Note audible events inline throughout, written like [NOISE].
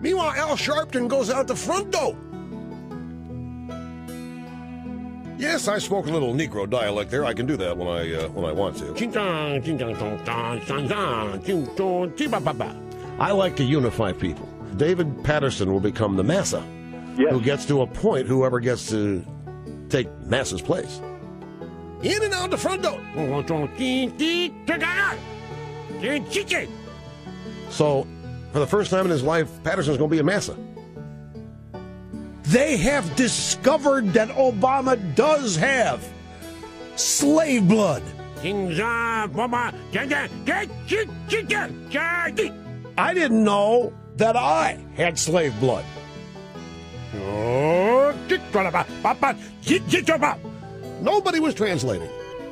Meanwhile, Al Sharpton goes out the front door. Yes, I spoke a little Negro dialect there. I can do that when I uh, when I want to. I like to unify people. David Paterson will become the massa, Yes. who gets to appoint whoever gets to take massa's place. In and out the front door. So, for the first time in his life, Paterson's going to be a massa. They have discovered that Obama does have slave blood. I didn't know that I had slave blood. Nobody was translating.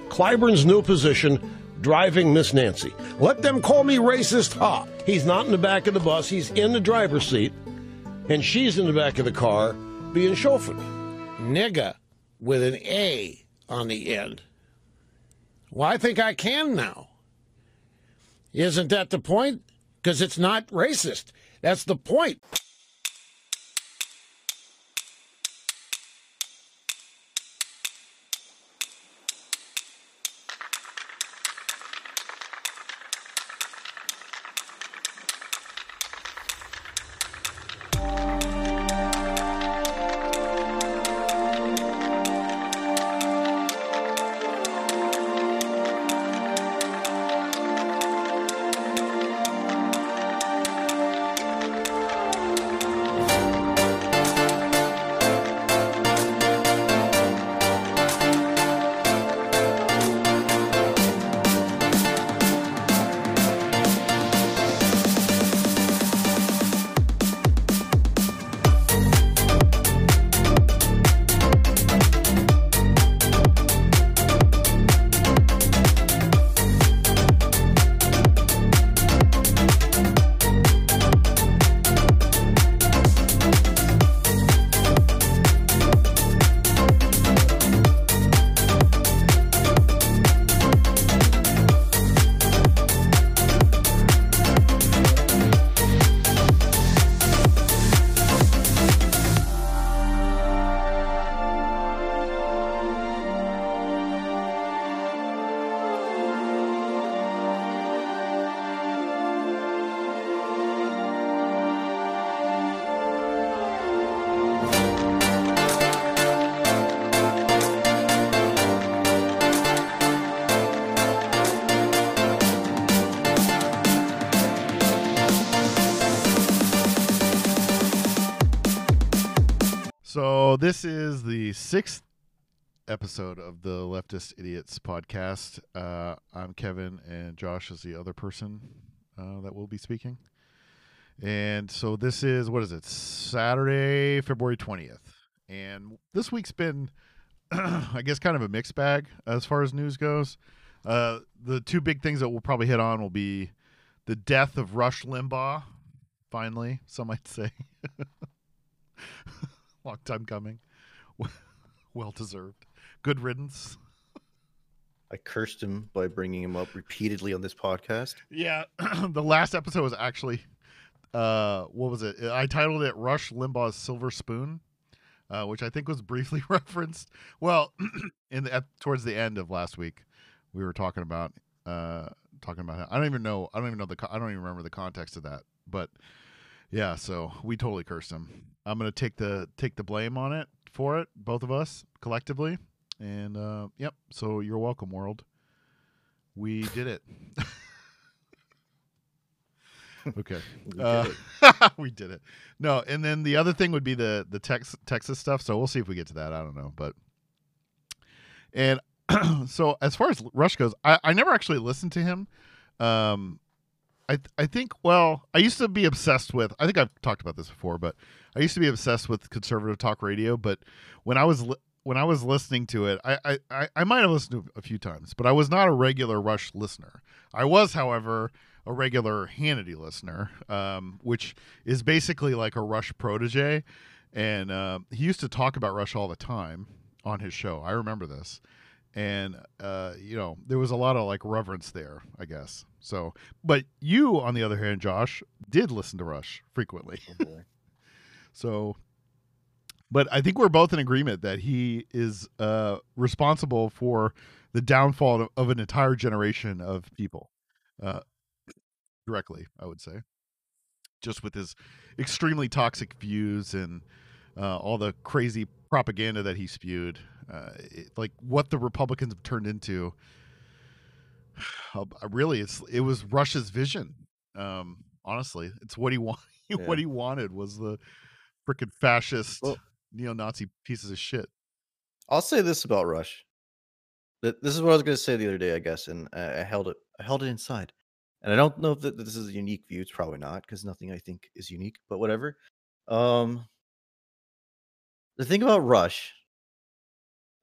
Clyburn's new position, driving Miss Nancy. Let them call me racist, ha! He's not in the back of the bus, he's in the driver's seat, and she's in the back of the car being chauffeured. nigga with an A on the end. Well, I think I can now. Isn't that the point? Because it's not racist. That's the point. This is the sixth episode of the Leftist Idiots podcast. Uh, I'm Kevin, and Josh is the other person uh, that will be speaking. And so this is what is it? Saturday, February twentieth. And this week's been, [CLEARS THROAT] I guess, kind of a mixed bag as far as news goes. Uh, the two big things that we'll probably hit on will be the death of Rush Limbaugh. Finally, some might say. [LAUGHS] Long time coming. [LAUGHS] well deserved. Good riddance. I cursed him by bringing him up repeatedly on this podcast. Yeah, [CLEARS THROAT] the last episode was actually, uh, what was it? I titled it "Rush Limbaugh's Silver Spoon," uh, which I think was briefly [LAUGHS] referenced. Well, [CLEARS THROAT] in the, at, towards the end of last week, we were talking about uh, talking about. How, I don't even know. I don't even know the. I don't even remember the context of that. But yeah, so we totally cursed him. I'm gonna take the take the blame on it for it, both of us collectively. And uh, yep. So you're welcome, world. We did it. [LAUGHS] okay. We did Uh, it. [LAUGHS] we did it. No, and then the other thing would be the the Tex- Texas stuff. So we'll see if we get to that. I don't know, but and [CLEARS THROAT] so as far as Rush goes, I, I never actually listened to him. Um, I I think well, I used to be obsessed with. I think I've talked about this before, but I used to be obsessed with conservative talk radio. But when I was li- when I was listening to it, I, I, I, I might have listened to it a few times, but I was not a regular Rush listener. I was, however, a regular Hannity listener, um, which is basically like a Rush protege. And uh, he used to talk about Rush all the time on his show. I remember this. And uh, you know there was a lot of like reverence there, I guess. So, but you, on the other hand, Josh, did listen to Rush frequently. Oh. [LAUGHS] So, but I think we're both in agreement that he is uh, responsible for the downfall of, of an entire generation of people, uh, directly. I would say, just with his extremely toxic views and uh, all the crazy propaganda that he spewed, uh, it, like what the Republicans have turned into. [SIGHS] uh, Really, it's it was Rush's vision. Um, honestly, it's what he [LAUGHS] wanted. What he wanted was the freaking fascist Well- neo-Nazi pieces of shit. I'll say this about Rush. This is what I was going to say the other day, I guess, and I, I held it. I held it inside, and I don't know if that this is a unique view. It's probably not because nothing I think is unique. But whatever. Um, the thing about Rush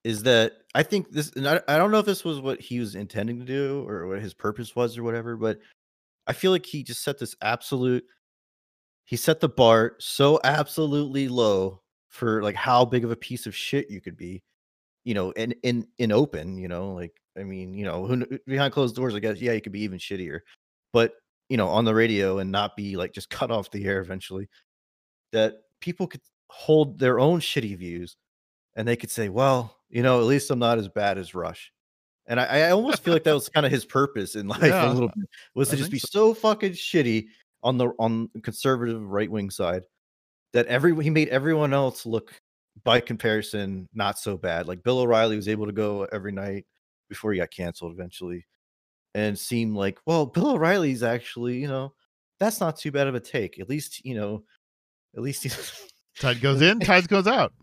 is that I think this, and I, I don't know if this was what he was intending to do or what his purpose was or whatever, but I feel like he just set this absolute. He set the bar so absolutely low for like how big of a piece of shit you could be you know, in in in open, you know, like I mean, you know, who, behind closed doors, I guess, yeah, you could be even shittier, but you know, on the radio and not be like just [LAUGHS] cut off the air eventually. That people could hold their own shitty views, and they could say, well, you know, at least I'm not as bad as Rush. And I, I almost feel like that was kind of his purpose in [LAUGHS] life Yeah, a little bit was to I just be think so fucking shitty on the on the conservative right wing side that every he made everyone else look by comparison not so bad. Like Bill O'Reilly was able to go every night before he got canceled eventually, and seemed like well, Bill O'Reilly's actually you know that's not too bad of a take. At least you know, at least he's [LAUGHS] Tide goes in, [LAUGHS] tide goes out.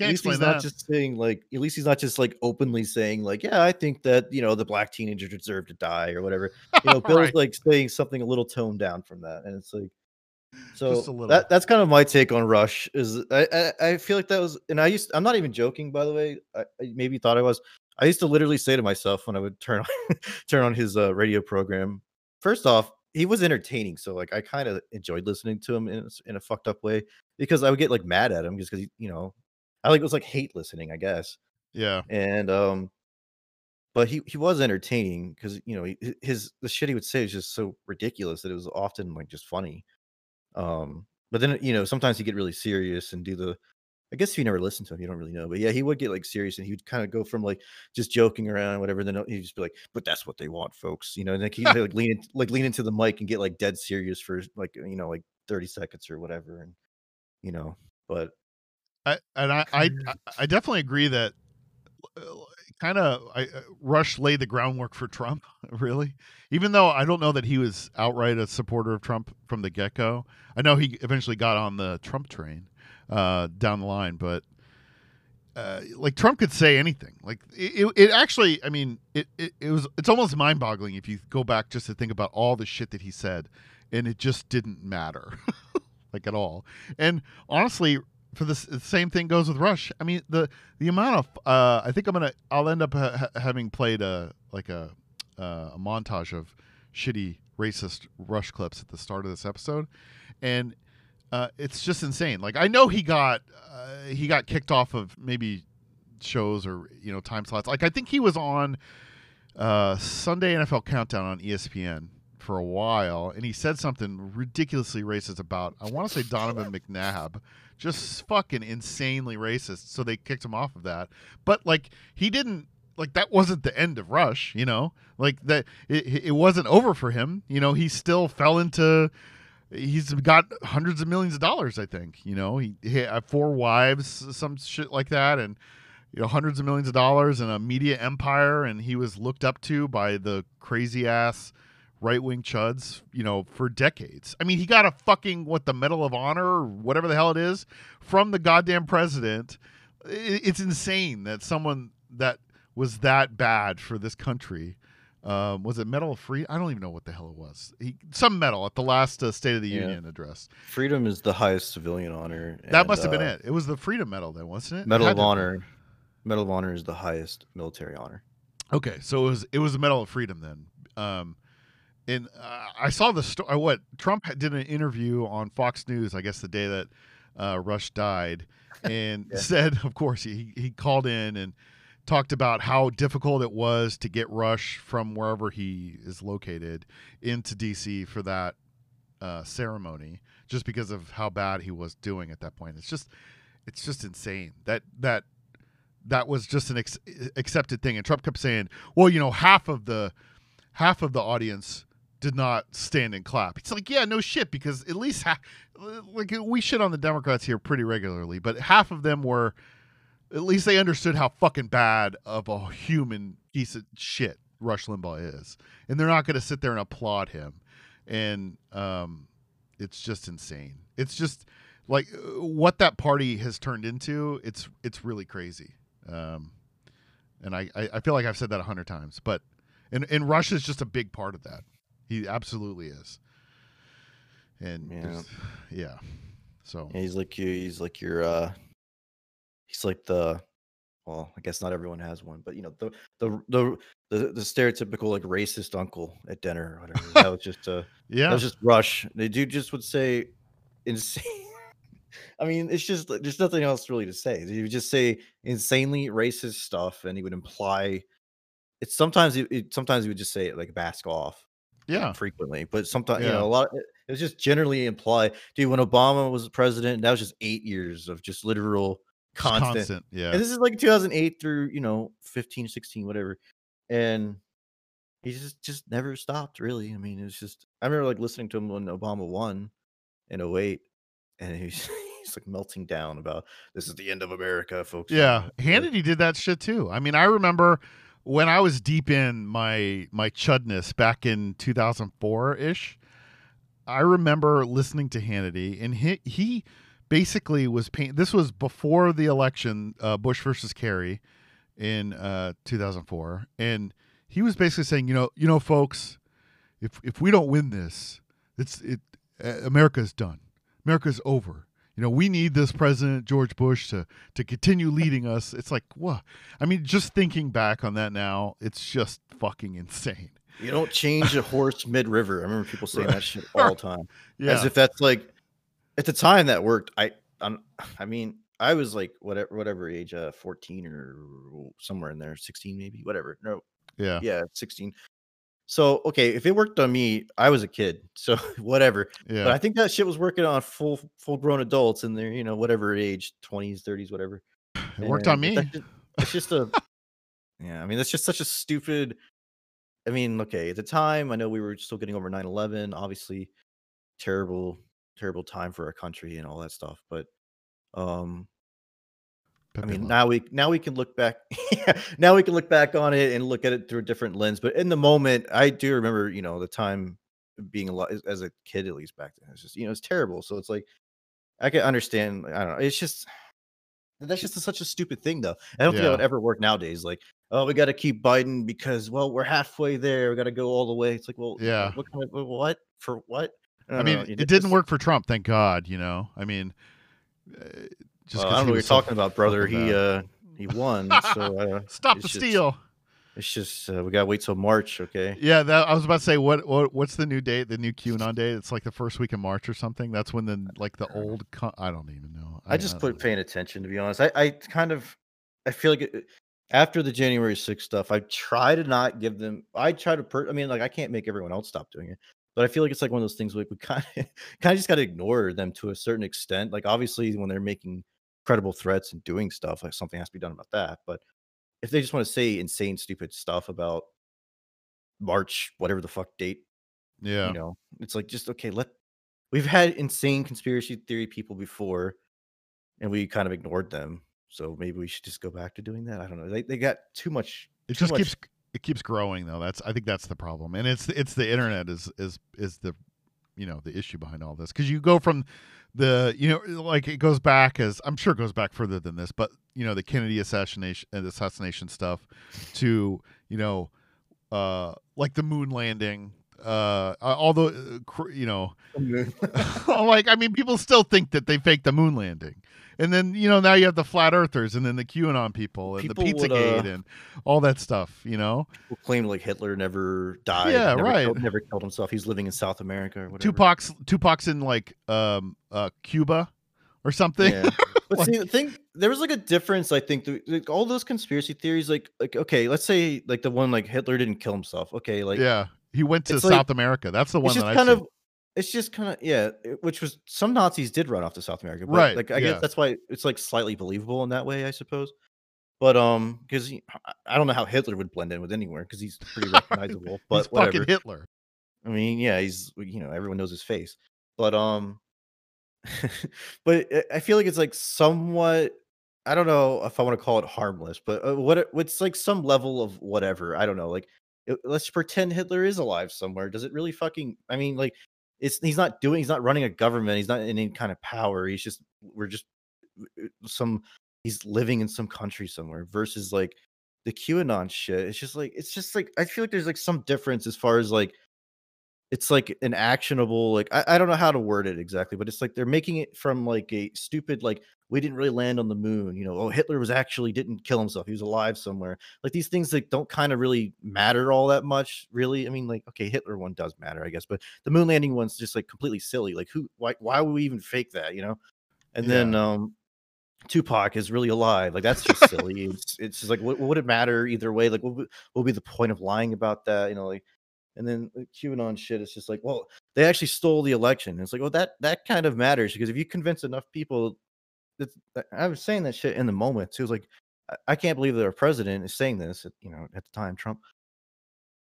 At Can't least explain he's that. not just saying like at least he's not just like openly saying like yeah I think that you know the black teenager deserved to die or whatever. You know, [LAUGHS] Bill's Right. like saying something a little toned down from that, and it's like so Just a little. that that's kind of my take on Rush. Is I, I I feel like that was, and I used I'm not even joking by the way. I, I maybe thought I was. I used to literally say to myself when I would turn on [LAUGHS] turn on his uh, radio program. First off, he was entertaining, so like I kind of enjoyed listening to him in in a fucked up way because I would get like mad at him just because you know I like it was like hate listening, I guess yeah. and um but he he was entertaining because you know he, his the shit he would say is just so ridiculous that it was often like just funny um but then you know sometimes he'd get really serious and do the i guess if you never listen to him you don't really know but yeah he would get like serious and he would kind of go from like just joking around whatever then he'd just be like but that's what they want folks you know and like he'd like lean in, like lean into the mic and get like dead serious for like you know like 30 seconds or whatever and you know but I, and I, I, I- definitely agree that kind of I, uh, Rush laid the groundwork for Trump, [LAUGHS] really. Even though I don't know that he was outright a supporter of Trump from the get go. I know he eventually got on the Trump train uh, down the line, but uh, like Trump could say anything. Like it, it, it actually, I mean, it, it, it was it's almost mind boggling if you go back just to think about all the shit that he said, and it just didn't matter, [LAUGHS] like at all. And honestly, for this the same thing goes with Rush. I mean, the the amount of uh, I think I'm gonna I'll end up ha- ha- having played a like a uh, a montage of shitty racist Rush clips at the start of this episode, and uh, it's just insane. Like I know he got uh, he got kicked off of maybe shows or you know time slots. Like I think he was on uh, Sunday NFL Countdown on ESPN for a while, and he said something ridiculously racist about I want to say Donovan McNabb, just fucking insanely racist. So they kicked him off of that. But like he didn't like that wasn't the end of Rush, you know, like that it, it wasn't over for him. You know, he still fell into. He's got hundreds of millions of dollars, I think. You know, he, he had uh, four wives, some shit like that, and you know hundreds of millions of dollars and a media empire and he was looked up to by the crazy ass right-wing chuds you know for decades i mean he got a fucking what the medal of honor or whatever the hell it is from the goddamn president it's insane that someone that was that bad for this country um, was it medal of free i don't even know what the hell it was he, some medal at the last uh, state of the Yeah. union address freedom is the highest civilian honor that must have been uh, it it was the freedom medal then wasn't it It Medal had of to have been. Honor. Medal of Honor is the highest military honor. Okay, so it was it was a Medal of Freedom then. Um, and uh, I saw the story. What Trump did an interview on Fox News, I guess the day that uh, Rush died, [LAUGHS] and Yeah. said, of course, he he called in and talked about how difficult it was to get Rush from wherever he is located into DC for that uh, ceremony, just because of how bad he was doing at that point. It's just, it's just insane that that that was just an ex- accepted thing. And Trump kept saying, "Well, you know, half of the half of the audience." Did not stand and clap. It's like, yeah, no shit, because at least half, like we shit on the Democrats here pretty regularly, but half of them were at least they understood how fucking bad of a human piece of shit Rush Limbaugh is, and they're not going to sit there and applaud him. And um, it's just insane. It's just like what that party has turned into. It's it's really crazy. Um, and I, I feel like I've said that a hundred times, but and and Rush is just a big part of that. He absolutely is. And Yeah. yeah. So Yeah, he's like you. He's like your. uh He's like the. Well, I guess not everyone has one, but you know the the the the, the stereotypical like racist uncle at dinner or whatever. that was just uh [LAUGHS] that yeah, was just Rush. The dude just would say insane. [LAUGHS] I mean, it's just there's nothing else really to say. He would just say insanely racist stuff, and he would imply. It's sometimes it, it sometimes he would just say it like bask off yeah, frequently, but sometimes you know a lot. It it was just generally imply, dude. When Obama was president, that was just eight years of just literal constant. constant. Yeah, And this is like 2008 through you know 15, 16, whatever, and he just just never stopped. Really, I mean, it was just. I remember like listening to him when Obama won in 08, and he's [LAUGHS] he's like melting down about this is the end of America, folks. Yeah, Hannity did that shit too. I mean, I remember when I was deep in my my chudness back in 2004 ish. I remember listening to Hannity, and he he basically was paint. This was before the election, uh, Bush versus Kerry, in uh, 2004, and he was basically saying, you know, you know, folks, if if we don't win this, it's it uh, America's done. America's over. You know, we need this president George Bush to to continue leading us. It's like, what? I mean, just thinking back on that now, it's just fucking insane. You don't change a horse mid river. I remember people saying that shit all the time. [LAUGHS] Yeah, as if that's like at the time that worked i I'm, i mean i was like whatever whatever age uh 14 or somewhere in there 16 maybe whatever no yeah, yeah 16 so okay if it worked on me i was a kid [LAUGHS] so whatever yeah. but i think that shit was working on full full grown adults in their you know whatever age 20s 30s whatever [SIGHS] it worked on me. [LAUGHS] that's just- it's just a [LAUGHS] yeah i mean that's just such a stupid i mean okay at the time i know we were still getting over 9-11 obviously terrible terrible time for our country and all that stuff but um i mean now we now we can look back [LAUGHS] now we can look back on it and look at it through a different lens. But in the moment i do remember you know the time being a lot as- a kid at least back then it's just you know it's terrible. So it's like i can understand i don't know it's just that's just such a stupid thing though. I don't think that would ever work nowadays like oh we got to keep biden because well we're halfway there we got to go all the way. It's like well Yeah. what kind of what? For what? I don't mean, know, it know, didn't work for Trump, thank God. You know, I mean, uh, just well, 'cause i don't know what you're so talking about brother fucking he uh he won [LAUGHS] so uh, stop the just- steal. It's just uh, we gotta wait till March, okay? Yeah, that I was about to say what, what what's the new date? The new QAnon date? It's like the first week of March or something. That's when the like the old. Con- I don't even know. I just don't quit know. paying attention to be honest. I, I kind of I feel like it, after the January 6th stuff, I try to not give them. I try to. Per, I mean, like I can't make everyone else stop doing it, but I feel like it's like one of those things like we kind of kind of just got to ignore them to a certain extent. Like obviously, when they're making credible threats and doing stuff, like something has to be done about that. But if they just want to say insane, stupid stuff about March, whatever the fuck date Yeah, you know it's like just okay let we've had insane conspiracy theory people before and we kind of ignored them so maybe we should just go back to doing that i don't know they, they got too much it too just much- keeps it keeps growing though. That's I think that's the problem, and it's it's the internet is is is the you know the issue behind all this because you go from the you know like it goes back as I'm sure it goes back further than this, but you know the Kennedy assassination uh, assassination stuff to you know uh like the moon landing uh although uh, cr- you know [LAUGHS] like I mean, people still think that they faked the moon landing, and then you know now you have the flat earthers, and then the QAnon people, and People the would, PizzaGate, uh, and all that stuff. You know, people claim like hitler never died Yeah, never right. killed, never killed himself he's living in south america or whatever Tupac's Tupac's in like um uh Cuba or something. yeah. [LAUGHS] But Like- see, the thing there was like a difference. I think the, like, all those conspiracy theories, like like okay, let's say like the one like Hitler didn't kill himself. Okay, like yeah, he went to it's like- South America. That's the one it's just that I kind of it's just kind of yeah it- which was some nazis did run off to south america but Right, like i yeah. guess that's why it's like slightly believable in that way i suppose but um because i don't know how hitler would blend in with anywhere because he's pretty [LAUGHS] recognizable but fucking Hitler. i mean yeah he's you know everyone knows his face but um [LAUGHS] but I- i feel like it's like somewhat i don't know if i want to call it harmless but uh, what it- what's like some level of whatever i don't know like let's pretend Hitler is alive somewhere. Does it really fucking? I mean, like, it's he's not doing. He's not running a government. He's not in any kind of power. He's just we're just some. He's living in some country somewhere. Versus like the QAnon shit. It's just like it's just like I feel like there's like some difference as far as like it's like an actionable like I, I don't know how to word it exactly, but it's like they're making it from like a stupid like we didn't really land on the moon. You know, oh Hitler was actually didn't kill himself. He was alive somewhere like these things that don't kind of really matter all that much really i mean like okay hitler one does matter i guess but the moon landing one's just like completely silly like who why why would we even fake that you know and then um tupac is really alive like that's just silly [LAUGHS] it's, it's just like what, what would it matter either way like what what would be the point of lying about that you know like and then the qanon shit it's just like well they actually stole the election And it's like well that that kind of matters because if you convince enough people that's, i was saying that shit in the moment too it's like I- I can't believe that our president is saying this. at- You know, at the time, Trump.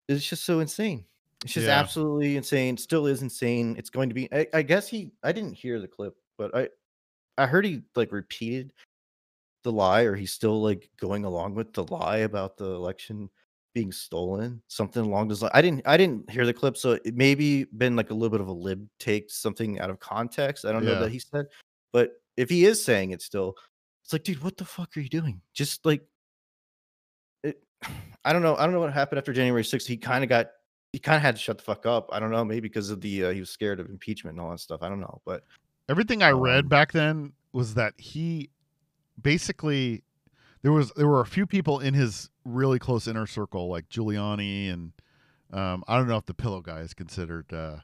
It's just so insane. It's just Yeah. absolutely insane. Still is insane. It's going to be. I, I guess he. I didn't hear the clip, but I, I heard he like repeated the lie, or he's still like going along with the lie about the election being stolen. Something along those lines. I didn't. I didn't hear the clip, so it maybe been like a little bit of a lib take something out of context. I don't know Yeah. that he said, but if he is saying it still, it's like, dude, what the fuck are you doing? Just like, it, [SIGHS] I don't know. I don't know what happened after January 6th. He kind of got, he kind of had to shut the fuck up. I don't know, maybe because of the, uh, he was scared of impeachment and all that stuff. I don't know, but Everything I read Um, back then was that he basically there was there were a few people in his really close inner circle like Giuliani and um, I don't know if the pillow guy is considered uh,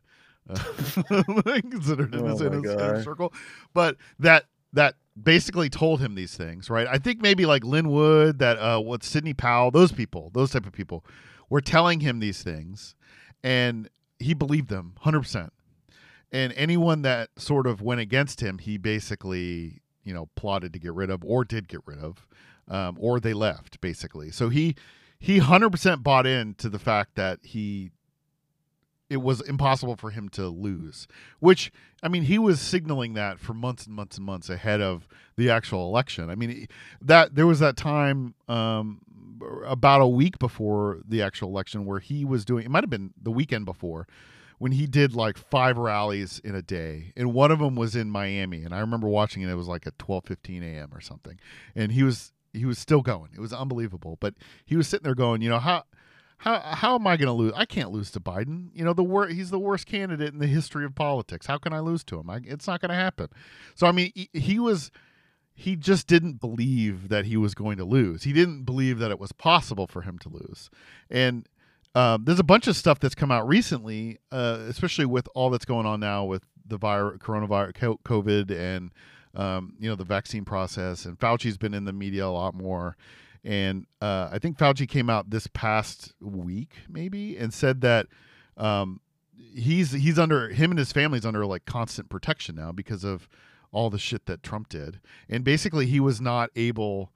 uh, [LAUGHS] considered in his, Oh his inner God. circle, but that that basically told him these things, right? I think maybe like Lin Wood, that uh, what Sidney Powell, those people, those type of people, were telling him these things, and he believed them hundred percent and anyone that sort of went against him, he basically, you know, plotted to get rid of, or did get rid of, um, or they left, basically. So he he hundred percent bought into the fact that he it was impossible for him to lose. Which I mean, he was signaling that for months and months and months ahead of the actual election. I mean, that there was that time um, about a week before the actual election where he was doing. It might have been the weekend before when he did like five rallies in a day and one of them was in miami and i remember watching it it was like at 12.15 a.m or something and he was he was still going. It was unbelievable. But he was sitting there going you know how how how am i going to lose? I can't lose to biden. You know the wor- he's the worst candidate in the history of politics. How can i lose to him? I, it's not going to happen. So i mean he, he was he just didn't believe that he was going to lose. He didn't believe that it was possible for him to lose. And um, there's a bunch of stuff that's come out recently, uh, especially with all that's going on now with the virus, coronavirus, COVID, and um, you know the vaccine process. And Fauci's been in the media a lot more. And uh, I think Fauci came out this past week, maybe, and said that um, he's he's under him and his family's under like constant protection now because of all the shit that Trump did. And basically, he was not able.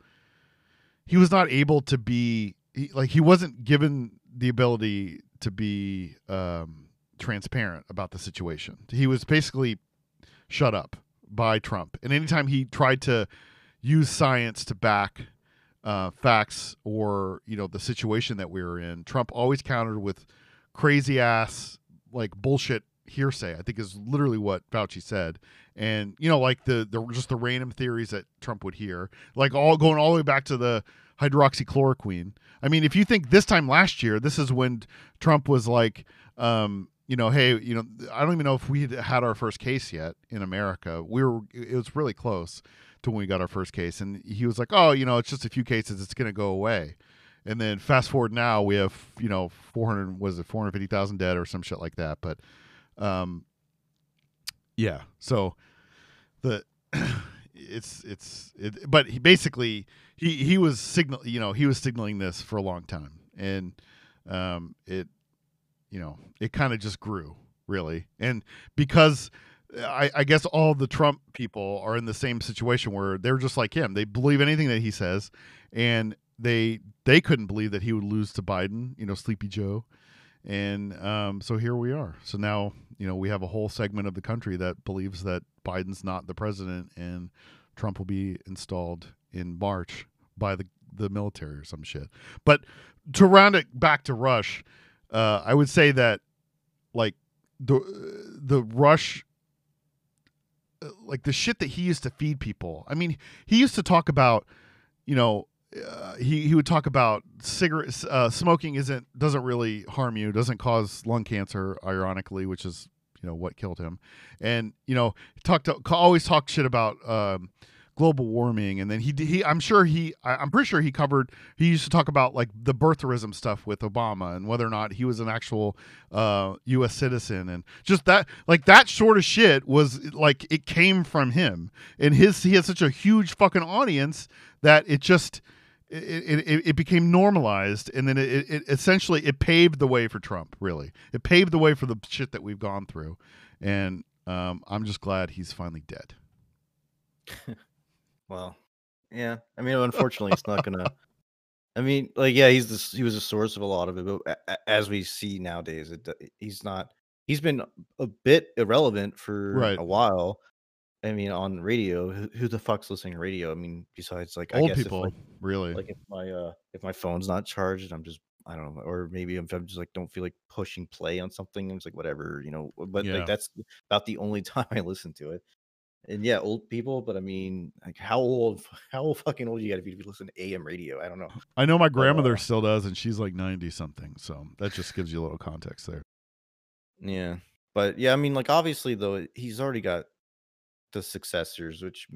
He was not able to be he, like he wasn't given the ability to be um, transparent about the situation. He was basically shut up by Trump, and anytime he tried to use science to back uh, facts or you know the situation that we were in, Trump always countered with crazy ass like bullshit hearsay. I think is literally what Fauci said, and you know like the the just the random theories that Trump would hear, like all going all the way back to the hydroxychloroquine. I mean, if you think this time last year, this is when Trump was like, um, you know, hey, you know, I don't even know if we had had our first case yet in America. We were, it was really close to when we got our first case, and he was like, oh, you know, it's just a few cases, it's going to go away. And then fast forward now, we have, you know, 400, was it 450,000 dead or some shit like that. But, um, yeah, so the, [CLEARS THROAT] it's it's it, but he basically he he was signal you know he was signaling this for a long time and um it you know it kind of just grew really and because I, I guess all the Trump people are in the same situation where they're just like him. They believe anything that he says, and they they couldn't believe that he would lose to Biden. You know, Sleepy Joe, and um, so here we are. So now you know we have a whole segment of the country that believes that Biden's not the president, and Trump will be installed in March by the the military or some shit. But to round it back to Rush, uh, I would say that like the the Rush like the shit that he used to feed people. I mean, he used to talk about, you know, uh, he he would talk about cigarette uh, smoking isn't doesn't really harm you, doesn't cause lung cancer, ironically, which is you know what killed him, and you know talked always talk shit about. Um, global warming and then he he I'm sure he I'm pretty sure he covered he used to talk about like the birtherism stuff with Obama and whether or not he was an actual uh US citizen and just that like that sort of shit was like it came from him. And his he had such a huge fucking audience that it just it, it, it became normalized and then it, it essentially it paved the way for Trump really. It paved the way for the shit that we've gone through. And um, I'm just glad he's finally dead [LAUGHS] Well, yeah. I mean, unfortunately, it's not gonna. I mean, like, yeah, he's the he was a source of a lot of it, but a- a- as we see nowadays, it he's not. He's been a bit irrelevant for Right. a while. I mean, on radio, who, who the fuck's listening to radio? I mean, besides like I old guess if, people like, really like if my uh if my phone's not charged, I'm just I don't know, or maybe if I'm just like don't feel like pushing play on something, I'm just like whatever, you know. But Yeah. like that's about the only [LAUGHS] time I listen to it. And yeah, old people, but I mean, like how old, [LAUGHS] how fucking old you got to be to listen to AM radio? I don't know. I know my grandmother uh, still does, and she's like ninety something. So that just gives you a little context there. Yeah, but yeah, I mean, like obviously though, he's already got the successors, which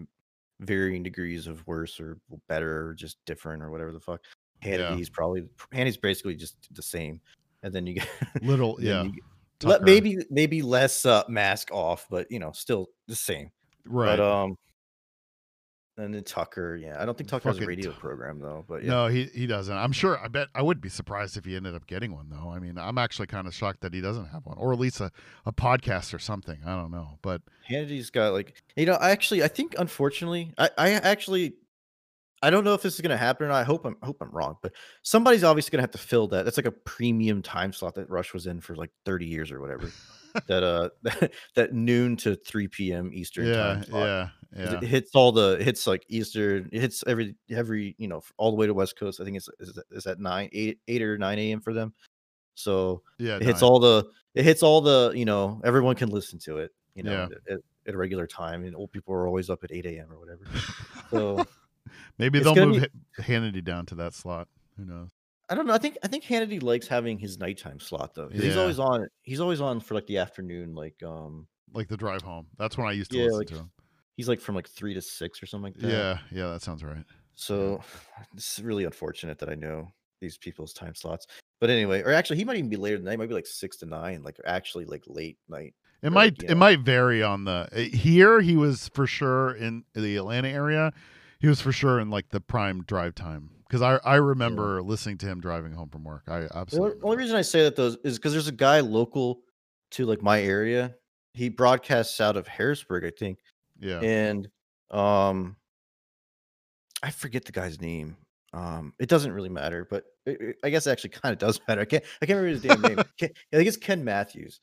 varying degrees of worse or better or just different or whatever the fuck. Yeah. Hannity's probably Hannity's basically just the same, and then you get [LAUGHS] Little, yeah, get- maybe maybe less uh, mask off, but you know, still the same. Right. But um, and then Tucker, yeah, I don't think Tucker has a radio Tu- program though. But yeah, No, he he doesn't. I'm sure. I bet I would be surprised if he ended up getting one though. I mean, I'm actually kind of shocked that he doesn't have one, or at least a, a podcast or something. I don't know, but Hannity's got like you know, I actually I think unfortunately, I I actually I don't know if this is gonna happen or not. I hope I'm I hope I'm wrong, but somebody's obviously gonna have to fill that. That's like a premium time slot that Rush was in for like 30 years or whatever. That uh [LAUGHS] that noon to 3 p.m. Eastern yeah, yeah, yeah. It hits all the it hits like Eastern. It hits every every you know all the way to West Coast. I think it's is is nine eight eight or nine a.m. for them. So Yeah, it hits no, all the it hits all the you know everyone can listen to it. You know Yeah. at, at a regular time, and old people are always up at eight a.m. or whatever. [LAUGHS] So maybe they'll move be- Hannity down to that slot. Who knows? I don't know. I think I think Hannity likes having his nighttime slot though. 'cause He's always on. He's always on for like the afternoon. Like um, Like the drive home. That's when I used to Yeah, listen like to him. he's like from like three to six or something like that. Yeah, yeah, that sounds right. So [SIGHS] it's really unfortunate that I know these people's time slots. But anyway, or actually, he might even be later than that. He might be like six to nine, like actually like late night. It might like, it know. might vary on the uh, here he was for sure in the Atlanta area. He was for sure in like the prime drive time because I I remember listening to him driving home from work. I absolutely. The only, reason I say that though is because there's a guy local to like my area. He broadcasts out of Harrisburg, I think, yeah and um, I forget the guy's name. Um, it doesn't really matter, but it, it- I guess it actually kind of does matter. I can't I can't remember his damn name. [LAUGHS] Ken, I think it's Ken Matthews,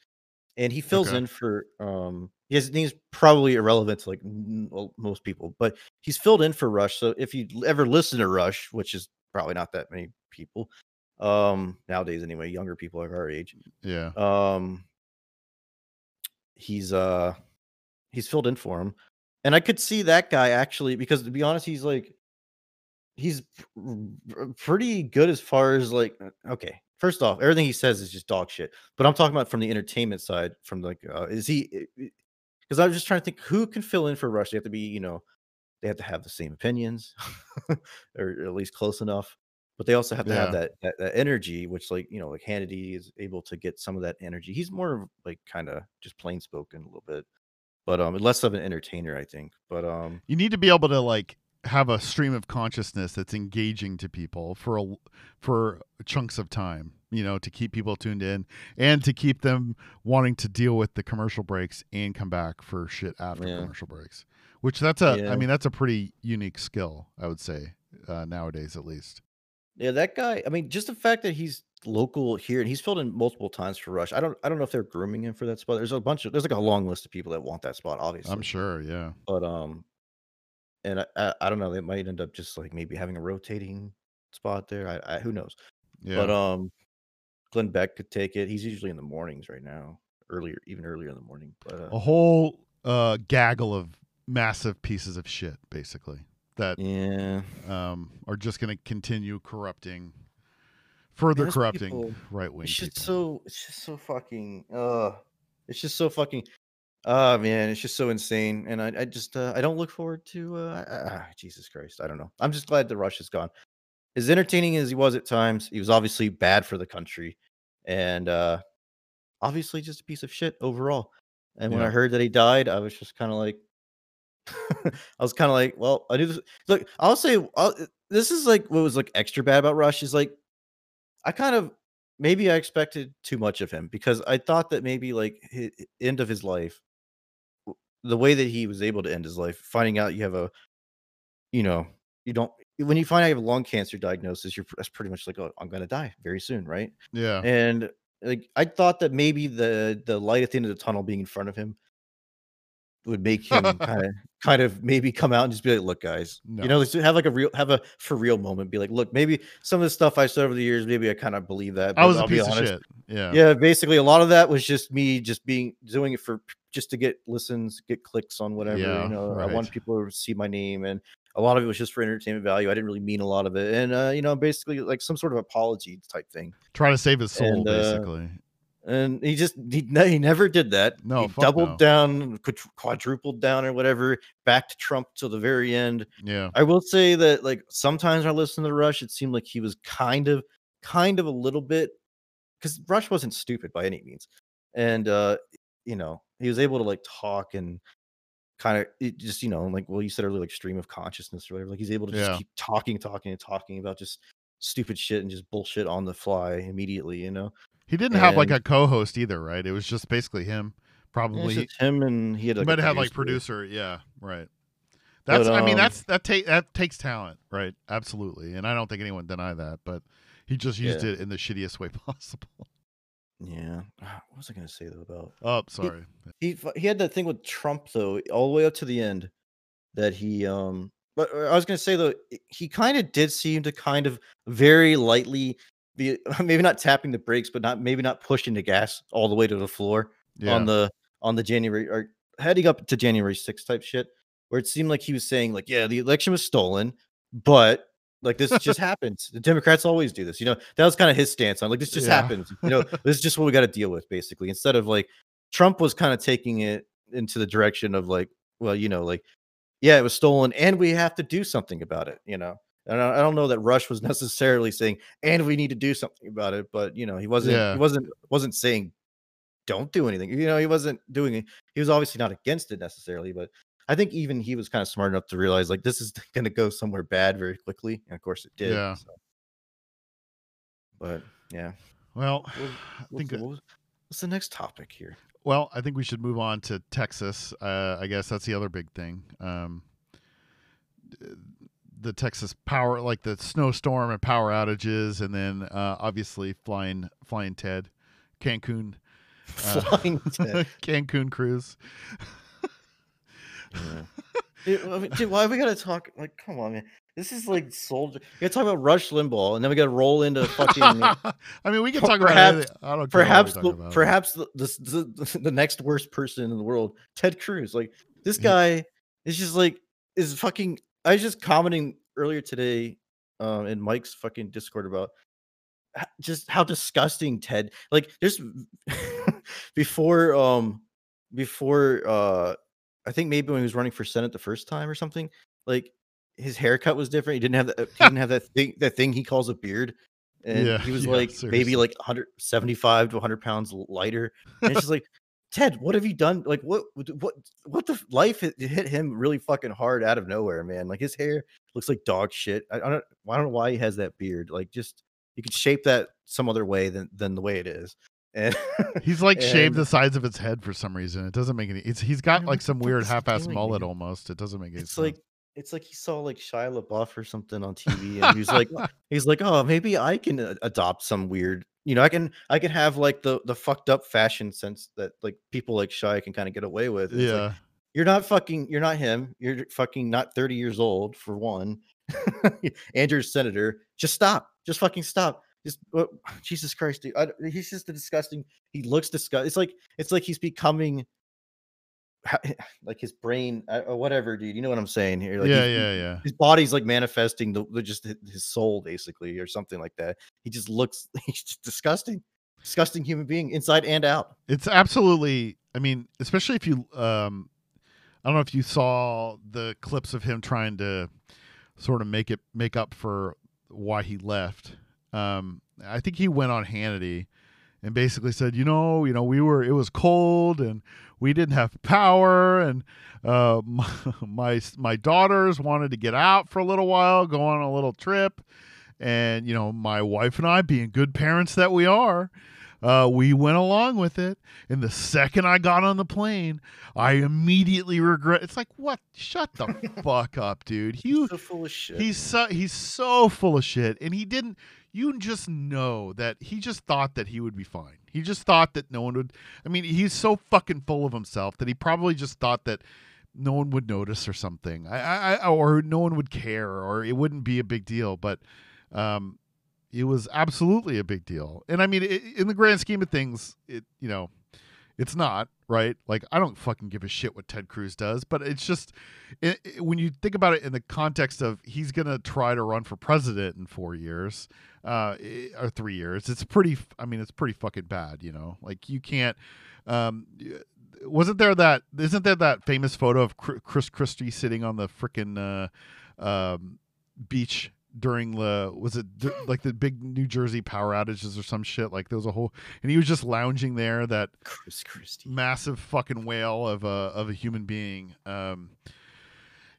and he fills Okay. in for um. His name's probably irrelevant to like well, most people, but he's filled in for Rush. So if you ever listen to Rush, which is probably not that many people, um, nowadays anyway, younger people like our age, yeah um he's uh he's filled in for him and i could see that guy actually because to be honest he's like he's pr- pretty good as far as like uh, okay first off everything he says is just dog shit but i'm talking about from the entertainment side from like uh, is he because i was just trying to think who can fill in for rush they have to be you know they have to have the same opinions [LAUGHS] or at least close enough but they also have to have that, that that energy which like you know like hannity is able to get some of that energy he's more of like kind of just plain spoken a little bit but um, less of an entertainer, I think. But um, You need to be able to like have a stream of consciousness that's engaging to people for a, for chunks of time, you know, to keep people tuned in and to keep them wanting to deal with the commercial breaks and come back for shit after Yeah. commercial breaks. Which that's a I Yeah. mean that's a pretty unique skill, I would say, uh, nowadays at least. yeah, that guy. I mean, just the fact that he's local here and he's filled in multiple times for Rush. I don't, I don't know if they're grooming him for that spot. There's a bunch of, there's like a long list of people that want that spot, obviously. I'm sure, yeah. but um, and I, I, I don't know. They might end up just like maybe having a rotating spot there. I, I who knows. Yeah. But um, Glenn Beck could take it. He's usually in the mornings right now, earlier, even earlier in the morning. But uh, a whole uh gaggle of massive pieces of shit basically that yeah, um are just going to continue corrupting further corrupting right wing it's just so, it's just so fucking, uh, it's just so fucking. Oh man, it's just so insane, and I, I just, uh, I don't look forward to. Uh, ah, Jesus Christ, I don't know. I'm just glad the rush is gone. As entertaining as he was at times, he was obviously bad for the country, and uh, obviously just a piece of shit overall. And when I heard that he died, I was just kind of like, [LAUGHS] I was kind of like, well, I do this. Look, I'll say I'll, this is like what was like extra bad about Rush is like, I kind of maybe I expected too much of him because I thought that maybe like his end of his life, the way that he was able to end his life, finding out you have a, you know, you don't when you find out you have a lung cancer diagnosis, you're that's pretty much like, oh, I'm gonna die very soon, right? yeah and like I thought that maybe the the light at the end of the tunnel being in front of him would make [LAUGHS] him kind of kind of maybe come out and just be like, look, guys, No. you know, have like a real have a for real moment. Be like, look, maybe some of the stuff I said over the years, maybe I kind of believe that. i was a I'll be piece of shit yeah Yeah, basically a lot of that was just me just being doing it for just to get listens, get clicks on whatever. Yeah, you know, I want people to see my name and a lot of it was just for entertainment value. I didn't really mean a lot of it. And uh, you know, basically like some sort of apology type thing. try to save his soul And, uh, basically and he just he, he never did that. No, he doubled no. down, quadrupled down, or whatever. Backed Trump till the very end. yeah I will say that like sometimes I listen to Rush, it seemed like he was kind of, kind of a little bit, because Rush wasn't stupid by any means, and uh, you know he was able to like talk and kind of it just you know like well you said earlier like stream of consciousness or whatever. Like he's able to just Yeah. keep talking, talking, and talking about just stupid shit and just bullshit on the fly immediately. You know. He didn't have like a co-host either right it was just basically him probably just him and he had he like might a have like producer. yeah right that's i mean um, that's that take that takes talent right absolutely and i don't think anyone deny that but he just used Yeah. it in the shittiest way [LAUGHS] possible Yeah. Ah, What was I gonna say though about oh sorry he? f- He had that thing with Trump though, all the way up to the end, that he um. But uh, I was gonna say though, he kind of did seem to kind of very lightly be [LAUGHS] maybe not tapping the brakes, but not maybe not pushing the gas all the way to the floor yeah on the on the January or heading up to January 6th type shit, where it seemed like he was saying like, yeah, the election was stolen, but like this just [LAUGHS] happens. The Democrats always do this, you know. That was kind of his stance on like this just Yeah. happens, you know. [LAUGHS] this is just what we got to deal with, basically. Instead of like Trump was kind of taking it into the direction of like, well, you know, like, yeah, it was stolen, and we have to do something about it, you know. And I I don't know that Rush was [LAUGHS] necessarily saying, and we need to do something about it, but you know, he wasn't. Yeah. He wasn't wasn't saying don't do anything. You know, he wasn't doing it. He was obviously not against it necessarily, but I think even he was kind of smart enough to realize like this is [LAUGHS] going to go somewhere bad very quickly, and of course it did. Yeah. so. But yeah, well i think the, that- what was- what's the next topic here? Well, I think we should move on to Texas. Uh, I guess that's the other big thing. Um, the Texas power, like the snowstorm and power outages, and then uh, obviously flying, flying Ted, Cancun, [LAUGHS] Uh, Flying Ted. [LAUGHS] Cancun Cruz. Yeah. Dude, I mean, dude, why we gotta talk? Like, come on, man. This is like soldier. You gotta talk about Rush Limbaugh, and then we gotta roll into fucking. [LAUGHS] I mean, we can talk about perhaps- anything. I don't care perhaps the, about. perhaps the, the, the the next worst person in the world, Ted Cruz. Like this guy is just like is fucking. I was just commenting earlier today, um, in Mike's fucking Discord about just how disgusting Ted. Like there's [LAUGHS] before um before uh I think maybe when he was running for Senate the first time or something, like his haircut was different. He didn't have that. He [LAUGHS] didn't have that thing. That thing he calls a beard. And Yeah, he was yeah, like seriously. maybe like 175 to 100 pounds lighter. And it's just like, Ted, what have you done? Like, what, what, what the life hit, hit him really fucking hard out of nowhere, man. Like his hair looks like dog shit. I, I don't, I don't know why he has that beard. Like, just you could shape that some other way than than the way it is. And He's like [LAUGHS] shaved the sides of his head for some reason. It doesn't make any. It's he's got like some weird half-ass mullet almost. It doesn't make any it's sense. like it's like he saw like Shia LaBeouf or something on TV, and he's like, [LAUGHS] he's like, oh, maybe I can uh, adopt some weird, you know, I can, I can have like the the fucked up fashion sense that like people like Shia can kind of get away with. It's like, yeah. you're not fucking, you're not him. You're fucking not 30 years old for one. [LAUGHS] Andrew's senator. Just stop. Just fucking stop. Just uh, [SIGHS] Jesus Christ, dude. I, he's just a disgusting. He looks disgusting. It's like it's like he's becoming like his brain uh, or whatever, dude. You know what I'm saying here? Like yeah, yeah, yeah. His body's like manifesting the, the just his soul, basically, or something like that. He just looks. [LAUGHS] He's just disgusting, disgusting human being, inside and out. It's absolutely. I mean, especially if you. um I don't know if you saw the clips of him trying to sort of make it make up for why he left. Um, I think he went on Hannity and basically said, you know, you know, we were it was cold and we didn't have power and uh, [LAUGHS] my, my my daughters wanted to get out for a little while, go on a little trip, and you know, my wife and I, being good parents that we are, uh, we went along with it. And the second I got on the plane, I immediately regret. It's like, what? Shut the [LAUGHS] fuck up, dude. You He's so full of shit. He's so he's so full of shit, and he didn't. You just know that he just thought that he would be fine. He just thought that no one would. I mean, he's so fucking full of himself that he probably just thought that no one would notice or something. I, I, I or no one would care, or it wouldn't be a big deal. But um, it was absolutely a big deal. And I mean, i in the grand scheme of things, it you know, it's not right. Like I don't fucking give a shit what Ted Cruz does, but it's just i i- when you think about it in the context of he's gonna try to run for president in four years, uh, or three years. It's pretty. I mean, it's pretty fucking bad. You know, like you can't. Um, wasn't there that? Isn't there that famous photo of Chris Christie sitting on the freaking uh, um, beach? During the was it like the big New Jersey power outages or some shit like there was a whole and he was just lounging there that Chris Christie. massive fucking whale of a of a human being um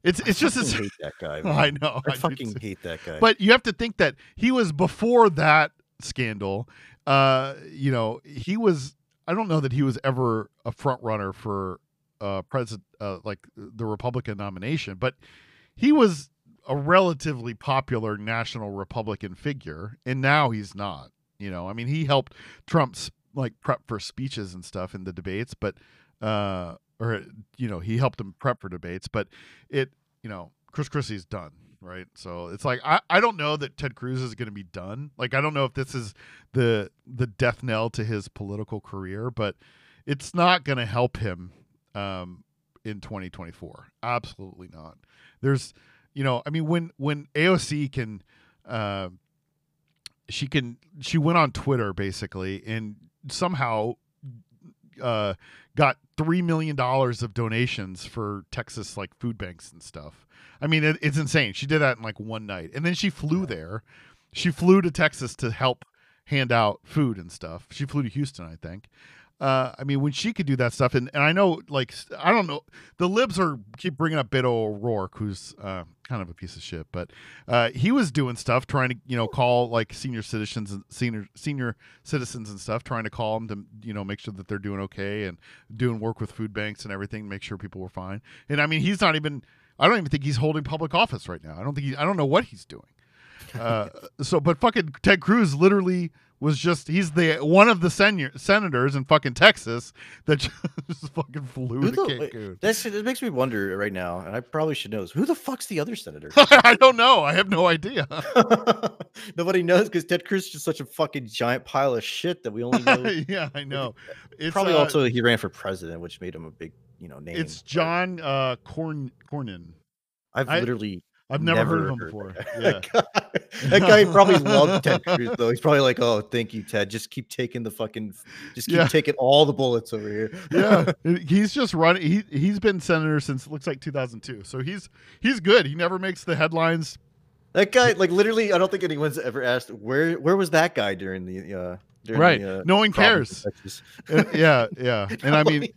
it's it's just I this fucking hate that guy. [LAUGHS] Man. I know I do fucking hate that guy. but you have to think that he was before that scandal uh you know he was I don't know that he was ever a front runner for uh president uh like the Republican nomination but he was a relatively popular national Republican figure, and now he's not. You know, I mean, he helped Trump's like prep for speeches and stuff in the debates, but uh, or you know, he helped him prep for debates, but it, you know, Chris Christie's done. Right, so it's like I, I don't know that Ted Cruz is going to be done. Like I don't know if this is the the death knell to his political career, but it's not going to help him um, in 2024. Absolutely not. There's you know, I mean, when when AOC can, uh, she can, she went on Twitter basically and somehow uh, got three million dollars of donations for Texas like food banks and stuff. I mean, it, it's insane. She did that in like one night, and then she flew there. She flew to Texas to help hand out food and stuff. She flew to Houston, I think. Uh, I mean, when she could do that stuff, and, and I know, like, I don't know, the libs are keep bringing up Beto O'Rourke, who's uh, kind of a piece of shit, but uh, he was doing stuff, trying to, you know, call like senior citizens and senior senior citizens and stuff, trying to call them to, you know, make sure that they're doing okay and doing work with food banks and everything, make sure people were fine. And I mean, he's not even, I don't even think he's holding public office right now. I don't think he, I don't know what he's doing. Uh, [LAUGHS] so, but fucking Ted Cruz literally was just he's the one of the senior, senators in fucking Texas that [LAUGHS] just fucking flew Who to the- Cancun. That's it makes me wonder right now, and I probably should know this. Who the fuck's the other senator? [LAUGHS] I don't know. I have no idea. [LAUGHS] Nobody knows because Ted Cruz is just such a fucking giant pile of shit that we only know. yeah, I know. It's probably uh, also he ran for president, which made him a big, you know, name. it's John uh, Corn Cornyn. I've I- literally I've never, heard of him that before. guy. [LAUGHS] Yeah. that, guy, probably [LAUGHS] loved Ted Cruz though. He's probably like, "Oh, thank you, Ted. Just keep taking the fucking, just keep Yeah. taking all the bullets over here." yeah, [LAUGHS] he's just running. He he's been senator since it looks like 2002. So he's he's good. He never makes the headlines. That guy, like literally, I don't think anyone's ever asked where where was that guy during the uh during Right. the, uh, No one cares. yeah, yeah. And I mean,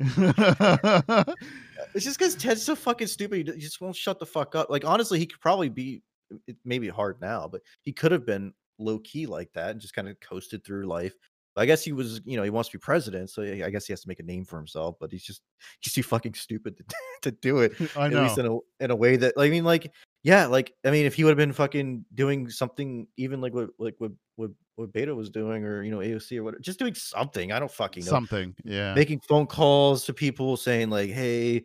It's just because Ted's so fucking stupid. He just won't shut the fuck up. Like honestly, he could probably be. It may be hard now, but he could have been low key like that and just kind of coasted through life. I guess he was, you know, he wants to be president, so I guess he has to make a name for himself. But he's just [LAUGHS] he's too fucking stupid to, [LAUGHS] to do it. [LAUGHS] I At know. least in a in a way that I mean, like, yeah, like I mean, if he would have been fucking doing something, even like what like what what what Beto was doing, or you know, AOC or whatever, just doing something. I don't fucking know Something. Yeah. making phone calls to people saying like hey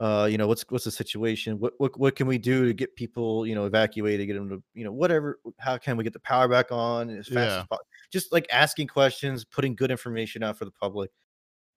uh you know what's what's the situation what what, what can we do to get people you know evacuated get them to you know whatever how can we get the power back on as fast Yeah. as possible just like asking questions putting good information out for the public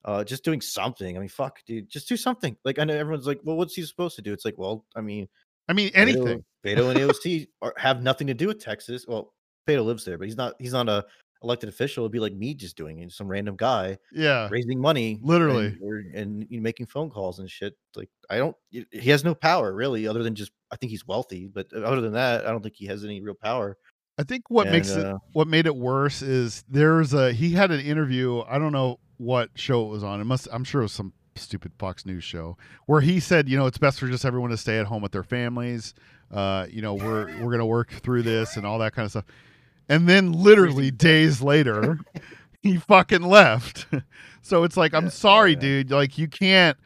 uh just doing something i mean fuck dude just do something like i know everyone's like well what's he supposed to do it's like well i mean I mean, Beto- anything. Beto and [LAUGHS] AOC are, have nothing to do with Texas. Well, Beto lives there, but he's not. He's not a elected official. It'd be like me just doing it. Some random guy Yeah. raising money, Literally. and, and you know, making phone calls and shit. Like I don't, he has no power really, other than just. I think he's wealthy, but uh, other than that, I don't think he has any real power. I think what makes And, it uh, what made it worse is there's a he had an interview. I don't know what show it was on. It must I'm sure it was some stupid Fox News show where he said, you know, it's best for just everyone to stay at home with their families. Uh, you know, we're we're gonna work through this and all that kind of stuff. And then literally days later, [LAUGHS] he fucking left. [LAUGHS] so it's like, I'm sorry, yeah. dude. Like you can't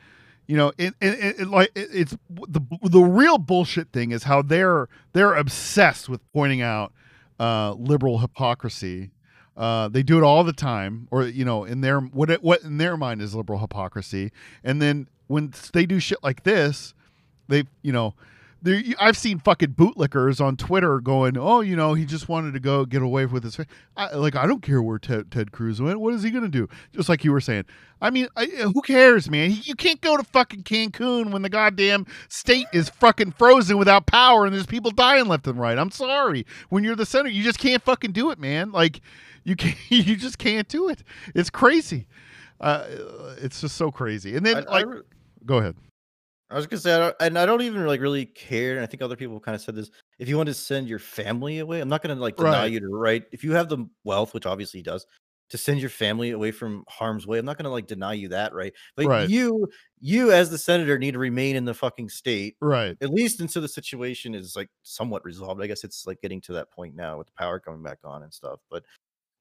you know it, it, it, like it, it's the the real bullshit thing is how they're they're obsessed with pointing out uh liberal hypocrisy uh they do it all the time or you know in their what it, what in their mind is liberal hypocrisy and then when they do shit like this they you know there, I've seen fucking bootlickers on Twitter going, "Oh, you know, he just wanted to go get away with his." fa-" I, like, I don't care where Ted, Ted Cruz went. What is he gonna do? Just like you were saying. I mean, I, who cares, man? You can't go to fucking Cancun when the goddamn state is fucking frozen without power and there's people dying left and right. I'm sorry. When you're the center, you just can't fucking do it, man. Like, you can't. [LAUGHS] You just can't do it. It's crazy. Uh, it's just so crazy. And then, I like, re- go ahead. I was gonna say, I don't, and I don't even like really care. And I think other people kind of said this. If you want to send your family away, I'm not gonna like deny Right. you the right. If you have the wealth, which obviously he does, to send your family away from harm's way, I'm not gonna like deny you that right. But Right. you, you as the senator, need to remain in the fucking state Right. at least until the situation is like somewhat resolved. I guess it's like getting to that point now with the power coming back on and stuff. But,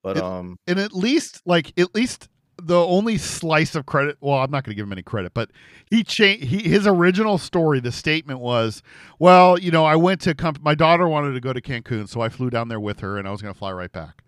but It- um, and at least like at least the only slice of credit well i'm not going to give him any credit but he changed he, his original story the statement was well you know i went to my daughter wanted to go to cancun so i flew down there with her and i was going to fly right back.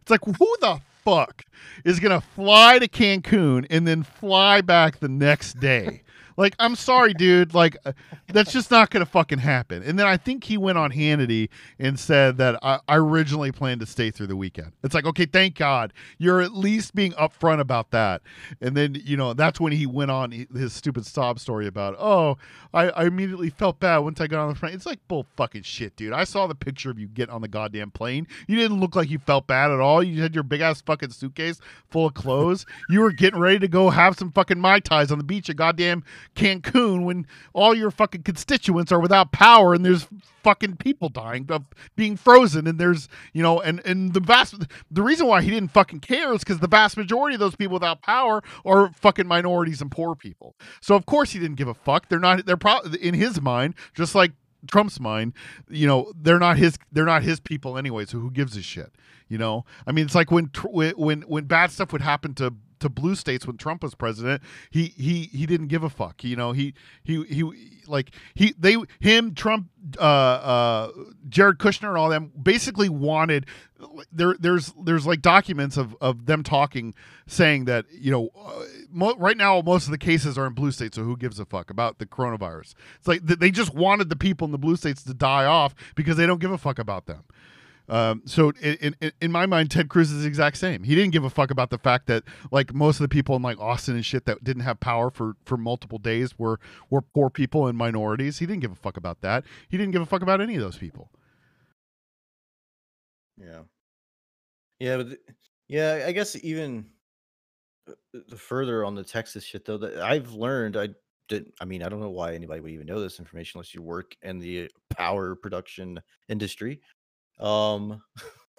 It's like who the fuck is going to fly to cancun and then fly back the next day like i'm sorry dude. Like uh, that's just not going to fucking happen. And then i think he went on hannity and said that I, I originally planned to stay through the weekend. It's like okay thank god. You're at least being upfront about that. And then you know that's when he went on his stupid sob story about oh I, I immediately felt bad once i got on the plane. It's like bull fucking shit dude. I saw the picture of you get on the goddamn plane. You didn't look like you felt bad at all. You had your big ass fucking suitcase full of clothes. You were getting ready to go have some fucking mai tais on the beach at goddamn cancun when all your fucking constituents are without power and there's fucking people dying of being frozen and there's you know and and the vast the reason why he didn't fucking care is because the vast majority of those people without power are fucking minorities and poor people. So of course he didn't give a fuck. They're not they're probably in his mind just like trump's mind you know they're not his they're not his people anyway so who gives a shit you know? I mean it's like when when, when bad stuff would happen to to blue states when Trump was president, he he he didn't give a fuck. You know, he he he like he they him Trump uh uh Jared Kushner and all them basically wanted there there's there's like documents of of them talking saying that you know uh, mo- right now most of the cases are in blue states so who gives a fuck about the coronavirus it's like th- they just wanted the people in the blue states to die off because they don't give a fuck about them um, so in, in in my mind, Ted Cruz is the exact same. He didn't give a fuck about the fact that like most of the people in like Austin and shit that didn't have power for for multiple days were were poor people and minorities. He didn't give a fuck about that. He didn't give a fuck about any of those people. Yeah. Yeah, but th- yeah, I guess even uh, the further on the Texas shit though, that I've learned I did I mean, I don't know why anybody would even know this information unless you work in the power production industry. Um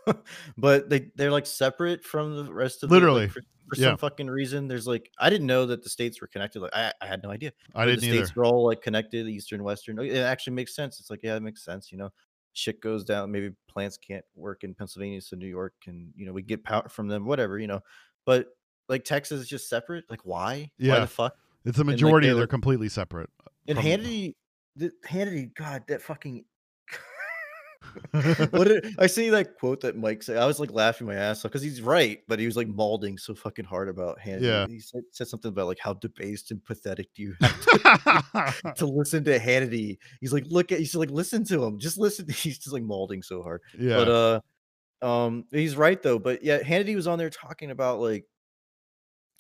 [LAUGHS] but they they're like separate from the rest of Literally, The, like, for, for yeah. some fucking reason, there's like I didn't know that the states were connected. Like I, I had no idea. I didn't the either. states were all like connected, eastern, western. It actually makes sense. It's like yeah, it makes sense. You know, shit goes down. Maybe plants can't work in Pennsylvania, so New York can you know we get power from them. Whatever you know, but like Texas is just separate. Like why? Why Yeah. the fuck? It's the like, majority. they're they're completely separate. And from- Hannity, the, Hannity, God, that fucking. [LAUGHS] what did I see that quote that Mike said? I was like laughing my ass off because he's right, but he was like mauling so fucking hard about Hannity. Yeah. He said, said something about like how debased and pathetic do you [LAUGHS] have to, to listen to Hannity? He's like, look at, he's like, listen to him, just listen. [LAUGHS] He's just like mauling so hard. yeah. But uh, um, he's right though. But yeah, Hannity was on there talking about like,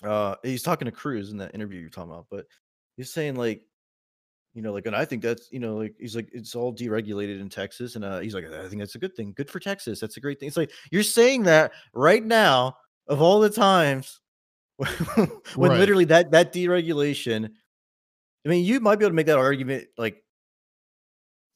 uh, he's talking to Cruz in that interview you're talking about, but he's saying like, you know, like, and I think that's, you know, like he's like, it's all deregulated in Texas, and uh, he's like, I think that's a good thing, good for Texas, that's a great thing. It's like you're saying that right now of all the times [LAUGHS] when Right. literally that that deregulation. I mean, you might be able to make that argument like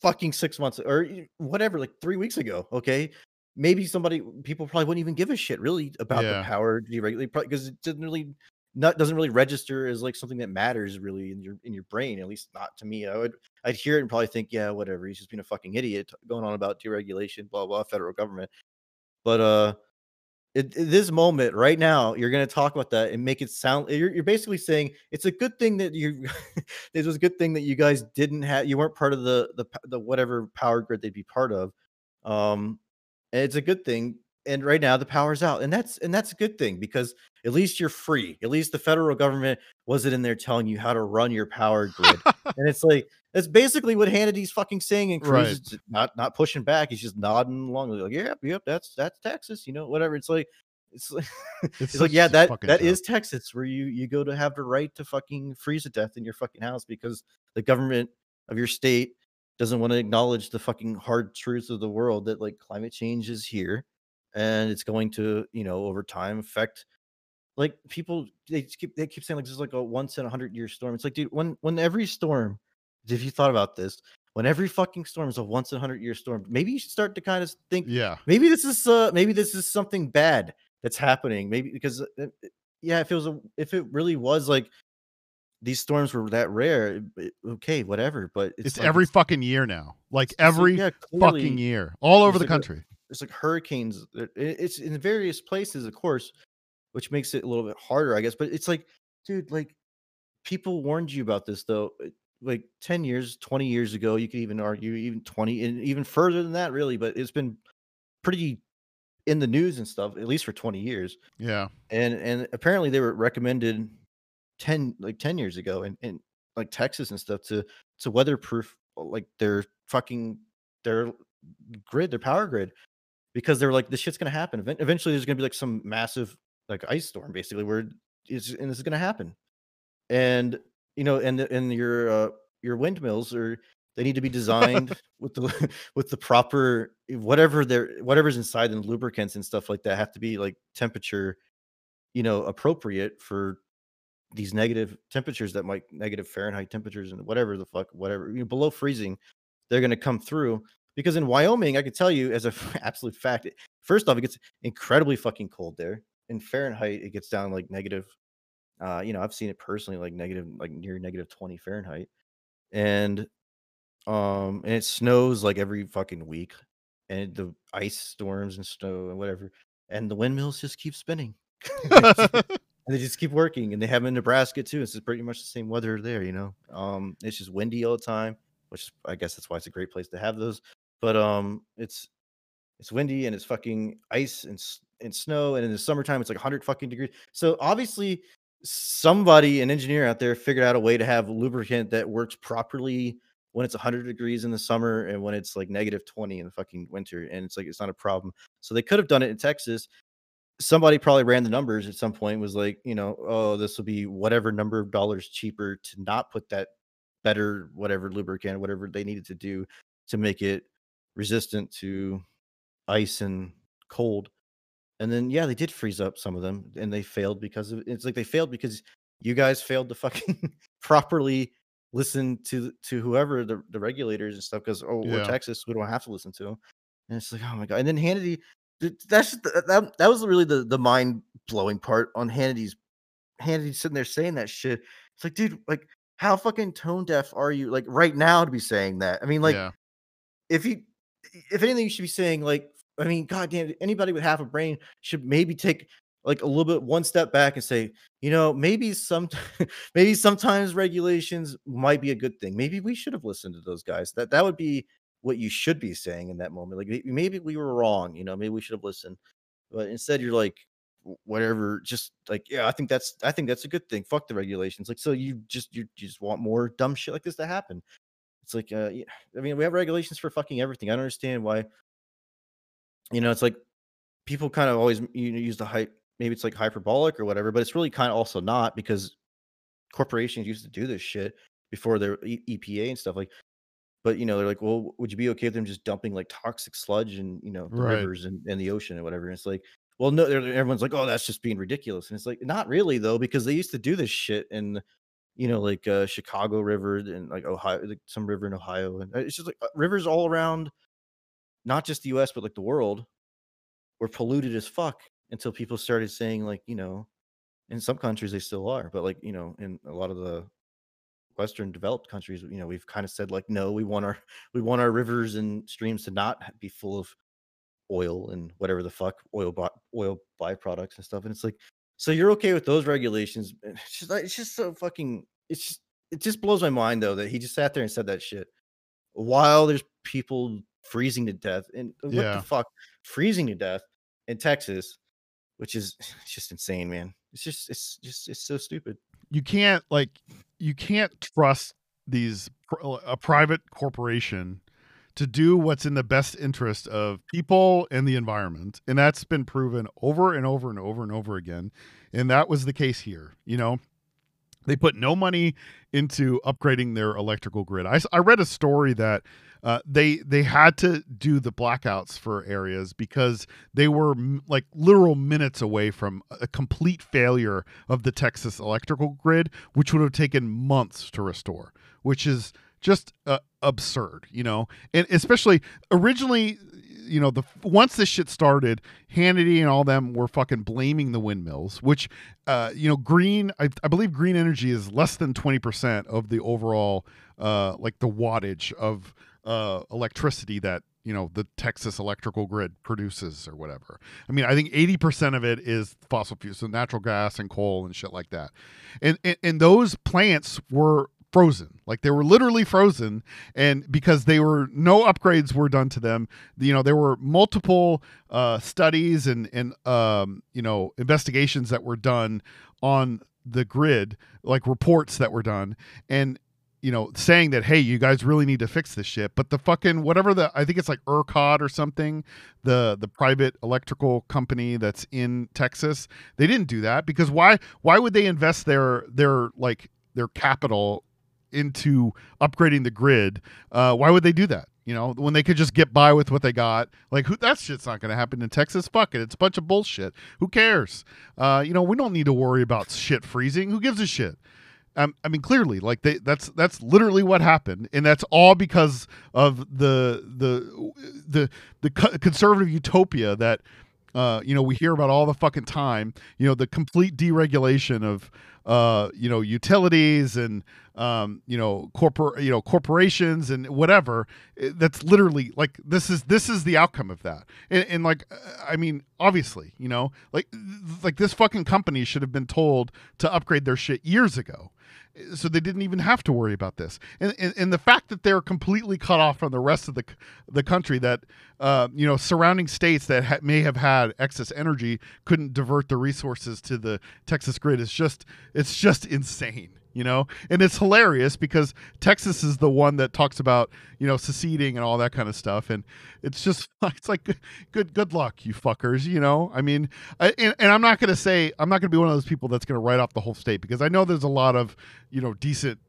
fucking six months or whatever, like three weeks ago. Okay. Maybe somebody, people probably wouldn't even give a shit really about Yeah. the power deregulate because it doesn't really, not doesn't really register as like something that matters really in your in your brain. At least not to me. I would I'd hear it and probably think, yeah, whatever. He's just being a fucking idiot going on about deregulation, blah blah, federal government. But uh, this moment right now, you're going to talk about that and make it sound. You're, you're basically saying it's a good thing that you. [LAUGHS] it was a good thing that you guys didn't have. You weren't part of the the the whatever power grid they'd be part of. Um, and it's a good thing. And right now the power's out, and that's and that's a good thing because at least you're free. At least the federal government wasn't in there telling you how to run your power grid. [LAUGHS] and it's like that's basically what Hannity's fucking saying, and Cruz Right. is not not pushing back. He's just nodding along, like, "Yep, yep, that's that's Texas," you know, whatever. It's like it's like [LAUGHS] It's it's like yeah, that that is Texas, where you you go to have the right to fucking freeze to death in your fucking house because the government of your state doesn't want to acknowledge the fucking hard truths of the world that like climate change is here and it's going to you know over time affect like people they keep they keep saying like this is like a once in a hundred year storm. It's like dude, when when every storm, if you thought about this, when every fucking storm is a once in a hundred year storm, maybe you should start to kind of think Yeah. maybe this is uh maybe this is something bad that's happening maybe because uh, it- yeah if it was a, if it really was like these storms were that rare it- okay whatever but it's, It's, like every fucking year now. Like every yeah, fucking year. All over the country. It's like hurricanes it- it- it's in various places of course which makes it a little bit harder i guess but it's like dude like people warned you about this though like 10 years 20 years ago you could even argue even 20 and even further than that really but it's been pretty in the news and stuff at least for 20 years Yeah. and and apparently they were recommended 10 like 10 years ago in, in like texas and stuff to to weatherproof like their fucking their grid their power grid because they're like this shit's gonna happen. Eventually there's gonna be like some massive like ice storm basically where it's and this is gonna happen. And you know and the- and your uh your windmills are they need to be designed [LAUGHS] with the [LAUGHS] with the proper whatever they're whatever's inside them lubricants and stuff like that have to be like temperature you know appropriate for these negative temperatures that might negative fahrenheit temperatures and whatever the fuck whatever you know, below freezing they're going to come through because in wyoming i can tell you as a [LAUGHS] absolute fact it- first off it gets incredibly fucking cold there. In fahrenheit it gets down like negative uh you know i've seen it personally like negative like near negative 20 fahrenheit. And um and it snows like every fucking week. And the ice storms and snow and whatever. And the windmills just keep spinning. [LAUGHS] [LAUGHS] And they just keep working. And they have in nebraska too. It's pretty much the same weather there you know? Um it's just windy all the time which i guess that's why it's a great place to have those but um it's it's windy and it's fucking ice and, and snow and in the summertime it's like 100 fucking degrees. So obviously somebody an engineer out there figured out a way to have lubricant that works properly when it's 100 degrees in the summer and when it's like negative 20 in the fucking winter and it's like it's not a problem. So they could have done it in texas. Somebody probably ran the numbers at some point was like you know oh this will be whatever number of dollars cheaper to not put that better whatever lubricant whatever they needed to do to make it resistant to ice and cold and then yeah they did freeze up some of them and they failed because of it's like they failed because you guys failed to fucking [LAUGHS] properly listen to to whoever the, the regulators and stuff because oh we're texas we don't have to listen to them and it's like oh my god and then hannity that's that, that was really the the mind blowing part on Hannity's Hannity sitting there saying that shit. It's like, dude, like how fucking tone deaf are you like right now to be saying that? I mean, like yeah. if you if anything you should be saying like I mean, goddamn, anybody with half a brain should maybe take like a little bit one step back and say, you know, maybe some [LAUGHS] maybe sometimes regulations might be a good thing. Maybe we should have listened to those guys. That that would be what you should be saying in that moment. Like maybe we were wrong, you know, maybe we should have listened. But instead you're like whatever just like yeah i think that's i think that's a good thing fuck the regulations like so you just you, you just want more dumb shit like this to happen it's like uh [SIGHS] i mean we have regulations for fucking everything i don't understand why you know it's like people kind of always you know, use the hype maybe it's like hyperbolic or whatever but it's really kind of also not because corporations used to do this shit before their epa and stuff like but you know they're like well would you be okay with them just dumping like toxic sludge and you know the Right. rivers and, and the ocean and whatever and it's like well no everyone's like oh that's just being ridiculous and it's like not really though because they used to do this shit in you know like uh chicago river and like ohio like some river in ohio and uh, it's just like uh, rivers all around not just the us but like the world were polluted as fuck until people started saying like you know in some countries they still are but like you know in a lot of the western developed countries you know we've kind of said like no we want our [LAUGHS] we want our rivers and streams to not be full of oil and whatever the fuck oil oil byproducts and stuff and it's like so you're okay with those regulations it's just like- it's just so fucking it's just it just blows my mind though that he just sat there and said that shit while there's people freezing to death and what Yeah. the fuck freezing to death in Texas which is [SIGHS] just insane man it's just it's just it's so stupid you can't like you can't trust these uh, a private corporation to do what's in the best interest of people and the environment and that's been proven over and over and over and over again and that was the case here you know? They put no money into upgrading their electrical grid. I read a story that uh, they they had to do the blackouts for areas because they were m- like literal minutes away from a complete failure of the Texas electrical grid, which would have taken months to restore, which is just uh, absurd, you know. And especially originally, you know, the once this shit started, Hannity and all them were fucking blaming the windmills, which, uh, you know, green. I, I believe green energy is less than twenty percent of the overall, uh, like the wattage of uh electricity that you know the Texas electrical grid produces or whatever. I mean, I think 80% of it is fossil fuels, so natural gas and coal and shit like that. And and, and those plants were frozen. Like they were literally frozen and because they were no upgrades were done to them. You know, there were multiple uh studies and and um you know, investigations that were done on the grid, like reports that were done and you know, saying that, hey, you guys really need to fix this shit. But the fucking whatever the I think it's like ERCOT or something, the the private electrical company that's in Texas, they didn't do that because why why would they invest their their like their capital into upgrading the grid? Uh, why would they do that? You know, when they could just get by with what they got, like who that shit's not going to happen in Texas. Fuck it, it's a bunch of bullshit. Who cares? Uh, you know, we don't need to worry about shit freezing. Who gives a shit? Um, I mean, clearly, like they, that's that's literally what happened, and that's all because of the the the the conservative utopia that uh, you know we hear about all the fucking time. You know, the complete deregulation of uh, you know utilities and um, you know corpor you know corporations and whatever. That's literally like this is this is the outcome of that. And, and like I mean, obviously, you know, like like this fucking company should have been told to upgrade their shit years ago so they didn't even have to worry about this. And, and, and the fact that they're completely cut off from the rest of the the country, that uh, you know surrounding states that ha- may have had excess energy couldn't divert the resources to the Texas grid is just it's just insane. You know, and it's hilarious because Texas is the one that talks about you know seceding and all that kind of stuff, and it's just [LAUGHS] it's like good good luck, you fuckers. You know, I mean, I, and, and I'm not gonna say I'm not gonna be one of those people that's gonna write off the whole state because I know there's a lot of you know decent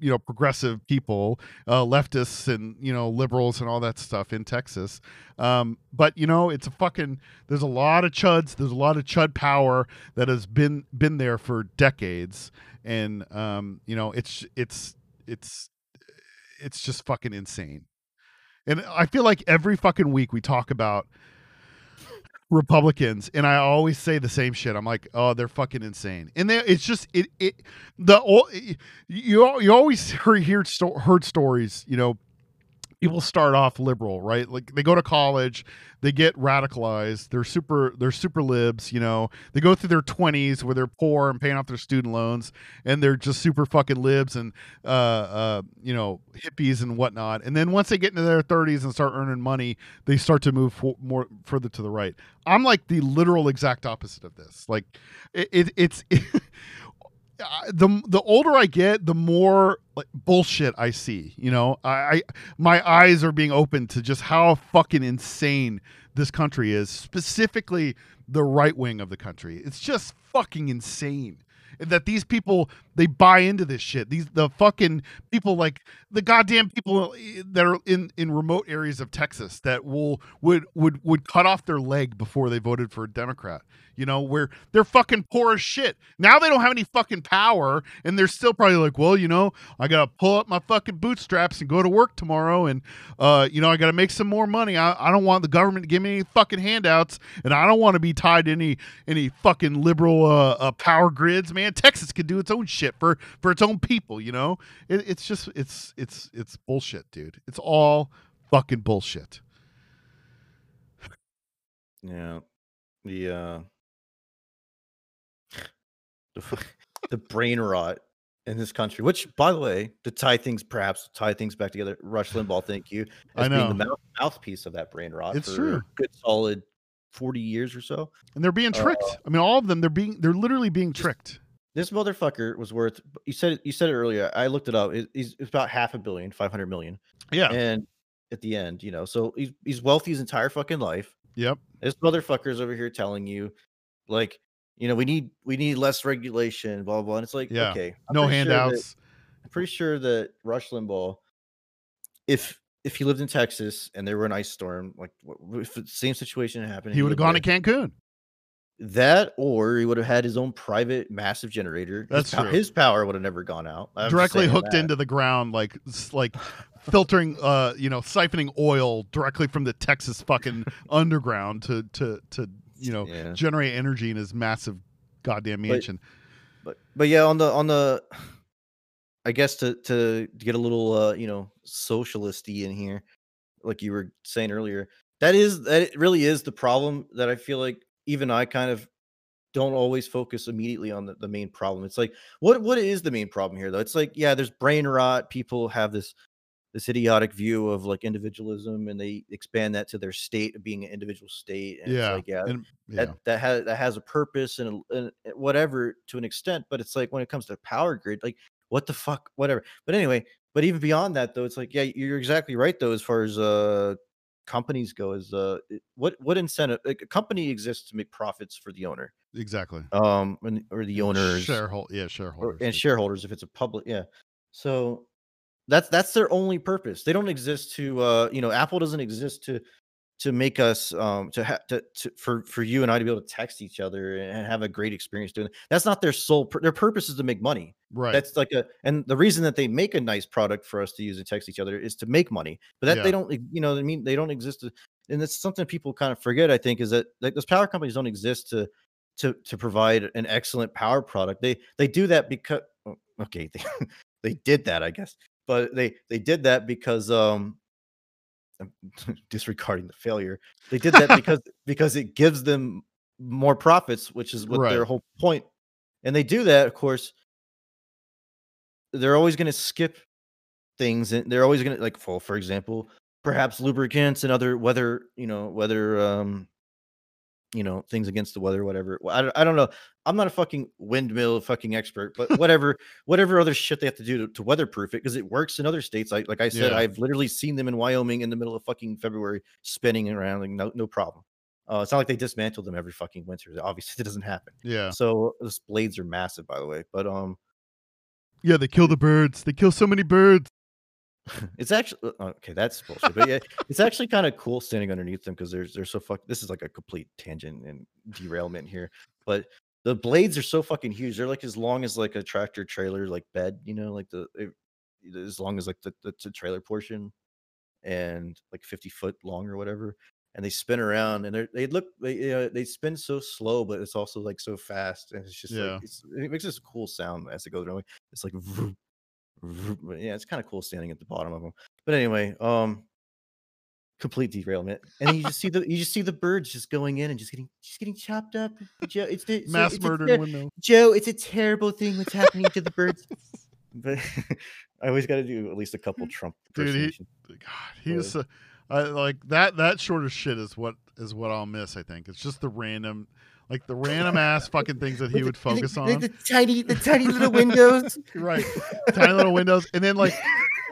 you know progressive people uh, leftists and you know liberals and all that stuff in texas. Um, but you know it's a fucking there's a lot of chuds there's a lot of chud power that has been been there for decades. And um, you know it's it's it's it's just fucking insane. And i feel like every fucking week we talk about Republicans, and I always say the same shit. I'm like, oh, they're fucking insane, and they, it's just it it the you you always [LAUGHS] heard heard, heard stories, you know, people start off liberal, right? Like they go to college, they get radicalized, they're super they're super libs, you know. They go through their 20s where they're poor and paying off their student loans and they're just super fucking libs and uh uh you know, hippies and whatnot. And then once they get into their 30s and start earning money, they start to move for, more further to the right. I'm like the literal exact opposite of this. Like it, it it's [LAUGHS] it, the the older I get, the more like bullshit I see. You know, I, I my eyes are being opened to just how fucking insane this country is. Specifically, the right wing of the country. It's just fucking insane that these people they buy into this shit. These the fucking people like the goddamn people that are in in remote areas of Texas that will would would would cut off their leg before they voted for a Democrat you know, where they're fucking poor as shit. Now they don't have any fucking power, and they're still probably like, well, you know, I gotta pull up my fucking bootstraps and go to work tomorrow, and uh, you know, I gotta make some more money. I, I don't want the government to give me any fucking handouts, and I don't want to be tied to any any fucking liberal uh, uh, power grids, man. Texas could do its own shit for for its own people, you know. It, it's just it's it's it's bullshit, dude. It's all fucking bullshit. Yeah. The uh [SIGHS] the, the brain rot in this country. Which, by the way, to tie things perhaps tie things back together, Rush Limbaugh, thank you, I as being know. the mouth, mouthpiece of that brain rot It's true. good solid forty years or so. And they're being tricked. Uh, I mean, all of them. They're being. They're literally being Just- tricked. This motherfucker was worth. You said it. You said it earlier. I looked it up. It, he's it's about half a billion, five hundred million, Yeah. and at the end, you know, so he's he's wealthy his entire fucking life. Yep. This motherfucker's over here telling you, like, you know, we need we need less regulation, blah blah. blah. And it's like, Yeah. okay, I'm No pretty sure that- handouts. I'm pretty sure that Rush Limbaugh, if if he lived in Texas and there were an ice storm, like if the same situation had happened, he would have gone to Cancun. That, or he would have had his own private massive generator. That's his, true. his power would have never gone out. I'm directly hooked that. into the ground, like like filtering, uh, you know, siphoning oil directly from the Texas fucking [LAUGHS] underground to to to you know Yeah. generate energy in his massive goddamn mansion. but but yeah on the on the i guess to to, to get a little uh you know socialisty in here like you were saying earlier that is that it really is the problem that i feel like even i kind of don't always focus immediately on the, the main problem. It's like what what is the main problem here though? It's like yeah there's brain rot people have this this idiotic view of like individualism and they expand that to their state of being an individual state and yeah, it's like yeah and, yeah, that that has that has a purpose and, a, and whatever to an extent but it's like when it comes to power grid like what the fuck whatever. But anyway but even beyond that though it's like yeah you're exactly right though as far as uh companies go is uh what what incentive like a company exists to make profits for the owner. Exactly. um and, or the owners sharehold, yeah, or, and shareholders if it's a public yeah. So that's that's their only purpose. They don't exist to uh you know apple doesn't exist to to make us um to have to, to for for you and i to be able to text each other and have a great experience doing it that's not their sole pur- their purpose is to make money right? that's like a and the reason that they make a nice product for us to use and text each other is to make money but that Yeah. they don't you know i mean they don't exist to, and it's something people kind of forget i think is that like those power companies don't exist to to to provide an excellent power product they they do that because okay they, [LAUGHS] they did that i guess but they they did that because um [LAUGHS] disregarding the failure they did that [LAUGHS] because because it gives them more profits which is what their Right. whole point and they do that of course they're always going to skip things and they're always going to like for for example perhaps lubricants and other weather you know whether um you know things against the weather whatever I, don't- I don't know i'm not a fucking windmill fucking expert but whatever whatever other shit they have to do to, to weatherproof it because it works in other states like like i said Yeah. i've literally seen them in wyoming in the middle of fucking february spinning around like no, no problem uh, it's not like they dismantled them every fucking winter obviously [LAUGHS] it doesn't happen yeah, so those blades are massive by the way but um yeah. They kill the birds. They kill so many birds. [LAUGHS] It's actually uh, okay. That's bullshit. But yeah, it's actually kind of cool standing underneath them because they're they're so fuck. This is like a complete tangent and derailment here, but the blades are so fucking huge. They're like as long as like a tractor trailer like bed. You know, like the it- as long as like the, the, the trailer portion, and like fifty foot long or whatever. and they spin around and they look they you know, they spin so slow, but it's also like so fast, and it's just Yeah. like it's, it makes this cool sound as it goes around. It's like vroom, yeah, it's kind of cool standing at the bottom of them. But anyway, um, complete derailment, and you just see the you just see the birds just going in and just getting just getting chopped up. Joe, it's, the- Mass it's murder window. Joe, it's a terrible thing what's happening to the birds. [LAUGHS] But [LAUGHS] I always got to do at least a couple Trump Dude, he- God, he was uh, I, like that. That sort of shit is what is what I'll miss. I think it's just the random, like the random ass fucking things that he would the- focus the, on. The tiny, the tiny little windows. [LAUGHS] right tiny little windows and then like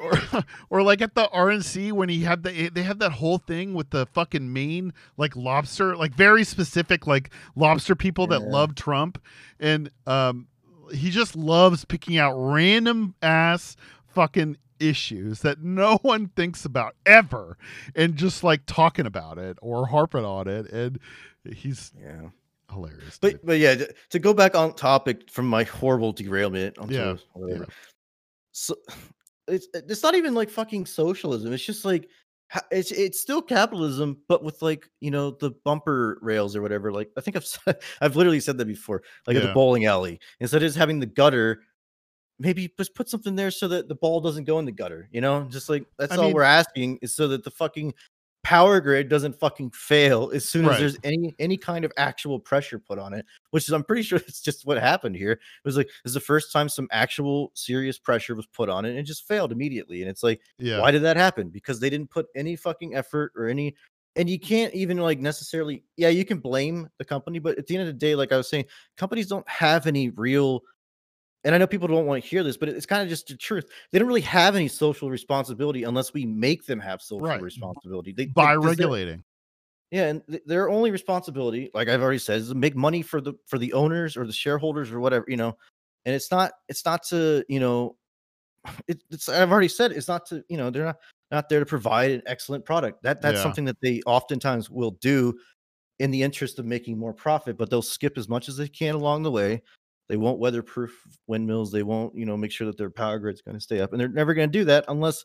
or, [LAUGHS] or like at the RNC when he had the they had that whole thing with the fucking main like lobster like very specific like lobster people that love Trump and um he just loves picking out random ass fucking issues that no [LAUGHS] one thinks about ever and just like talking about it or harping on it and he's Yeah. Hilarious dude. But but yeah, to- go back on topic from my horrible derailment onto Yeah, whatever. yeah. So [SIGHS] it's it's not even like fucking socialism. It's just like it's it's still capitalism, but with like you know the bumper rails or whatever. Like I think I've said, [LAUGHS] I've literally said that before. Like at the bowling alley, instead of just having the gutter, maybe just put something there so that the ball doesn't go in the gutter. You know, just like that's I all mean- we're asking is so that the fucking power grid doesn't fucking fail as soon as there's any any kind of actual pressure put on it which is i'm pretty sure [LAUGHS] it's just what happened here. It was like it's the first time some actual serious pressure was put on it and it just failed immediately and it's like yeah. why did that happen? Because they didn't put any fucking effort or any and you can't even like necessarily yeah you can blame the company but at the end of the day like i was saying companies don't have any real and I know people don't want to hear this, but it's kind of just the truth. They don't really have any social responsibility unless we make them have social Right. responsibility. They, by their- regulating yeah, and th- their only responsibility, like I've already said, is to make money for the for the owners or the shareholders or whatever, you know. And it's not it's not to you know, [SIGHS] it, it's I've already said it's not to you know they're not not there to provide an excellent product. That that's Yeah. something that they oftentimes will do in the interest of making more profit, but they'll skip as much as they can along the way. They won't weatherproof windmills. They won't you know make sure that their power grid's going to stay up, and they're never going to do that unless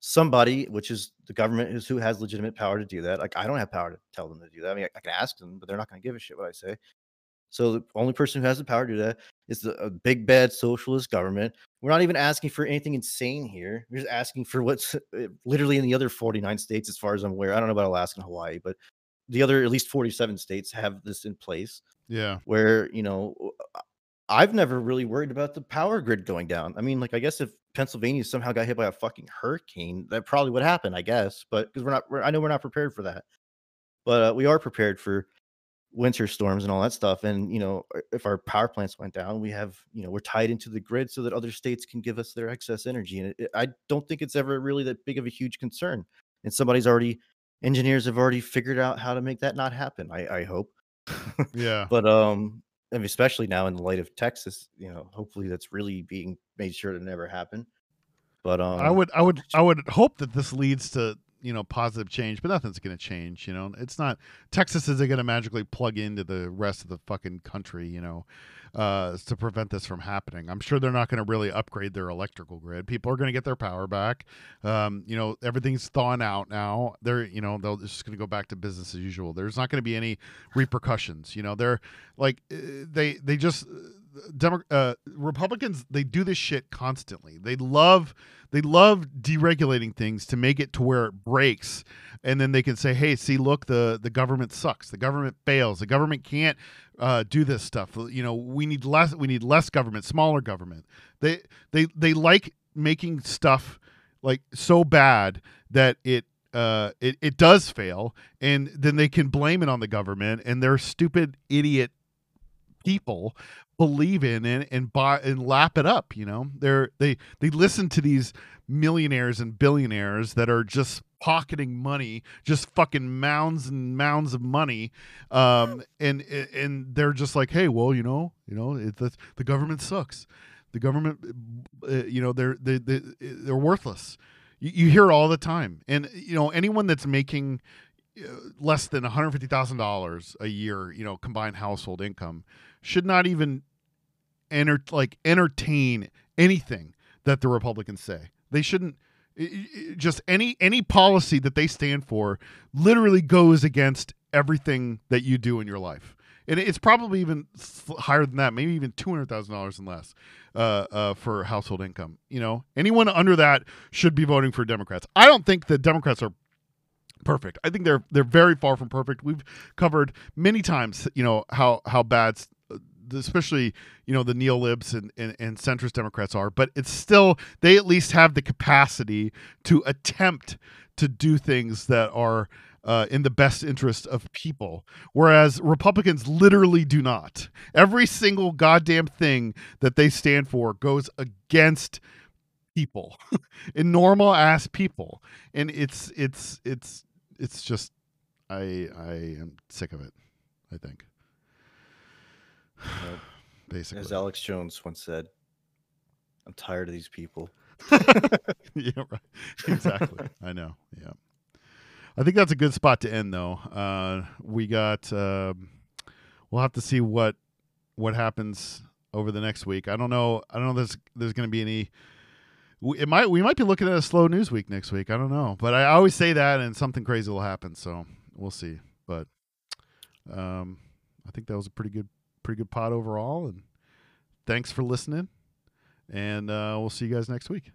somebody, which is the government, is who has legitimate power to do that. Like I don't have power to tell them to do that. I mean, I, I can ask them, but they're not going to give a shit what I say. So the only person who has the power to do that is the a big bad socialist government. We're not even asking for anything insane here. We're just asking for what's uh, [LAUGHS] literally in the other 49 states, as far as I'm aware. I don't know about Alaska and Hawaii, but the other at least 47 states have this in place yeah where you know I've never really worried about the power grid going down. I mean, like I guess if Pennsylvania somehow got hit by a fucking hurricane, that probably would happen. I guess, but because we're not, we're, I know we're not prepared for that, but uh, we are prepared for winter storms and all that stuff. And you know, if our power plants went down, we have you know we're tied into the grid so that other states can give us their excess energy. And it, it- I don't think it's ever really that big of a huge concern. And somebody's already engineers have already figured out how to make that not happen. I, I hope. [LAUGHS] yeah but um Mean, especially now in the light of Texas, you know, hopefully that's really being made sure to never happen. But um I would, I would, I would hope that this leads to you know positive change, but nothing's going to change. You know, it's not Texas isn't going to magically plug into the rest of the fucking country. You know, uh, to prevent this from happening. I'm sure they're not going to really upgrade their electrical grid. People are going to get their power back. Um, you know, everything's thawing out now. They're you know they're just going to go back to business as usual. There's not going to be any repercussions. You know, they're like uh, they they just. Demo- uh, Republicans they do this shit constantly. They love they love deregulating things to make it to where it breaks and then they can say hey see look the the government sucks. The government fails. The government can't uh, do this stuff. You know we need less we need less government smaller government. They they they like making stuff like so bad that it uh, it, it does fail and then they can blame it on the government and their stupid idiot people believe in it and buy and lap it up you know? They're they they listen to these millionaires and billionaires that are just pocketing money just fucking mounds and mounds of money um [LAUGHS] and and they're just like hey well you know you know it, the, the government sucks. The government uh, you know they're they, they, they're worthless. You, you hear it all the time. And you know anyone that's making uh, less than $150,000 a year, you know, combined household income should not even enter like entertain anything that the Republicans say. They shouldn't just any any policy that they stand for literally goes against everything that you do in your life. And it's probably even higher than that maybe even $200000 and less uh, uh, for household income you know? Anyone under that should be voting for democrats. I don't think the democrats are perfect. I think they're they're very far from perfect. We've covered many times you know how how bad especially you know the neolibs and, and, and centrist democrats are but it's still they at least have the capacity to attempt to do things that are uh, in the best interest of people whereas republicans literally do not. Every single goddamn thing that they stand for goes against people [LAUGHS] in normal ass people and it's it's it's it's just i i am sick of it i think Yep. basically As Alex Jones once said, I'm tired of these people. [LAUGHS] yeah, right. Exactly. I know. Yeah. I think that's a good spot to end, though. Uh, we got. Um, we'll have to see what what happens over the next week. I don't know. I don't know. There's there's going to be any. we- It might we might be looking at a slow news week next week. I don't know, but I always say that, and something crazy will happen. So we'll see. But um, I think that was a pretty good pretty good pod overall, and thanks for listening. And uh, we'll see you guys next week.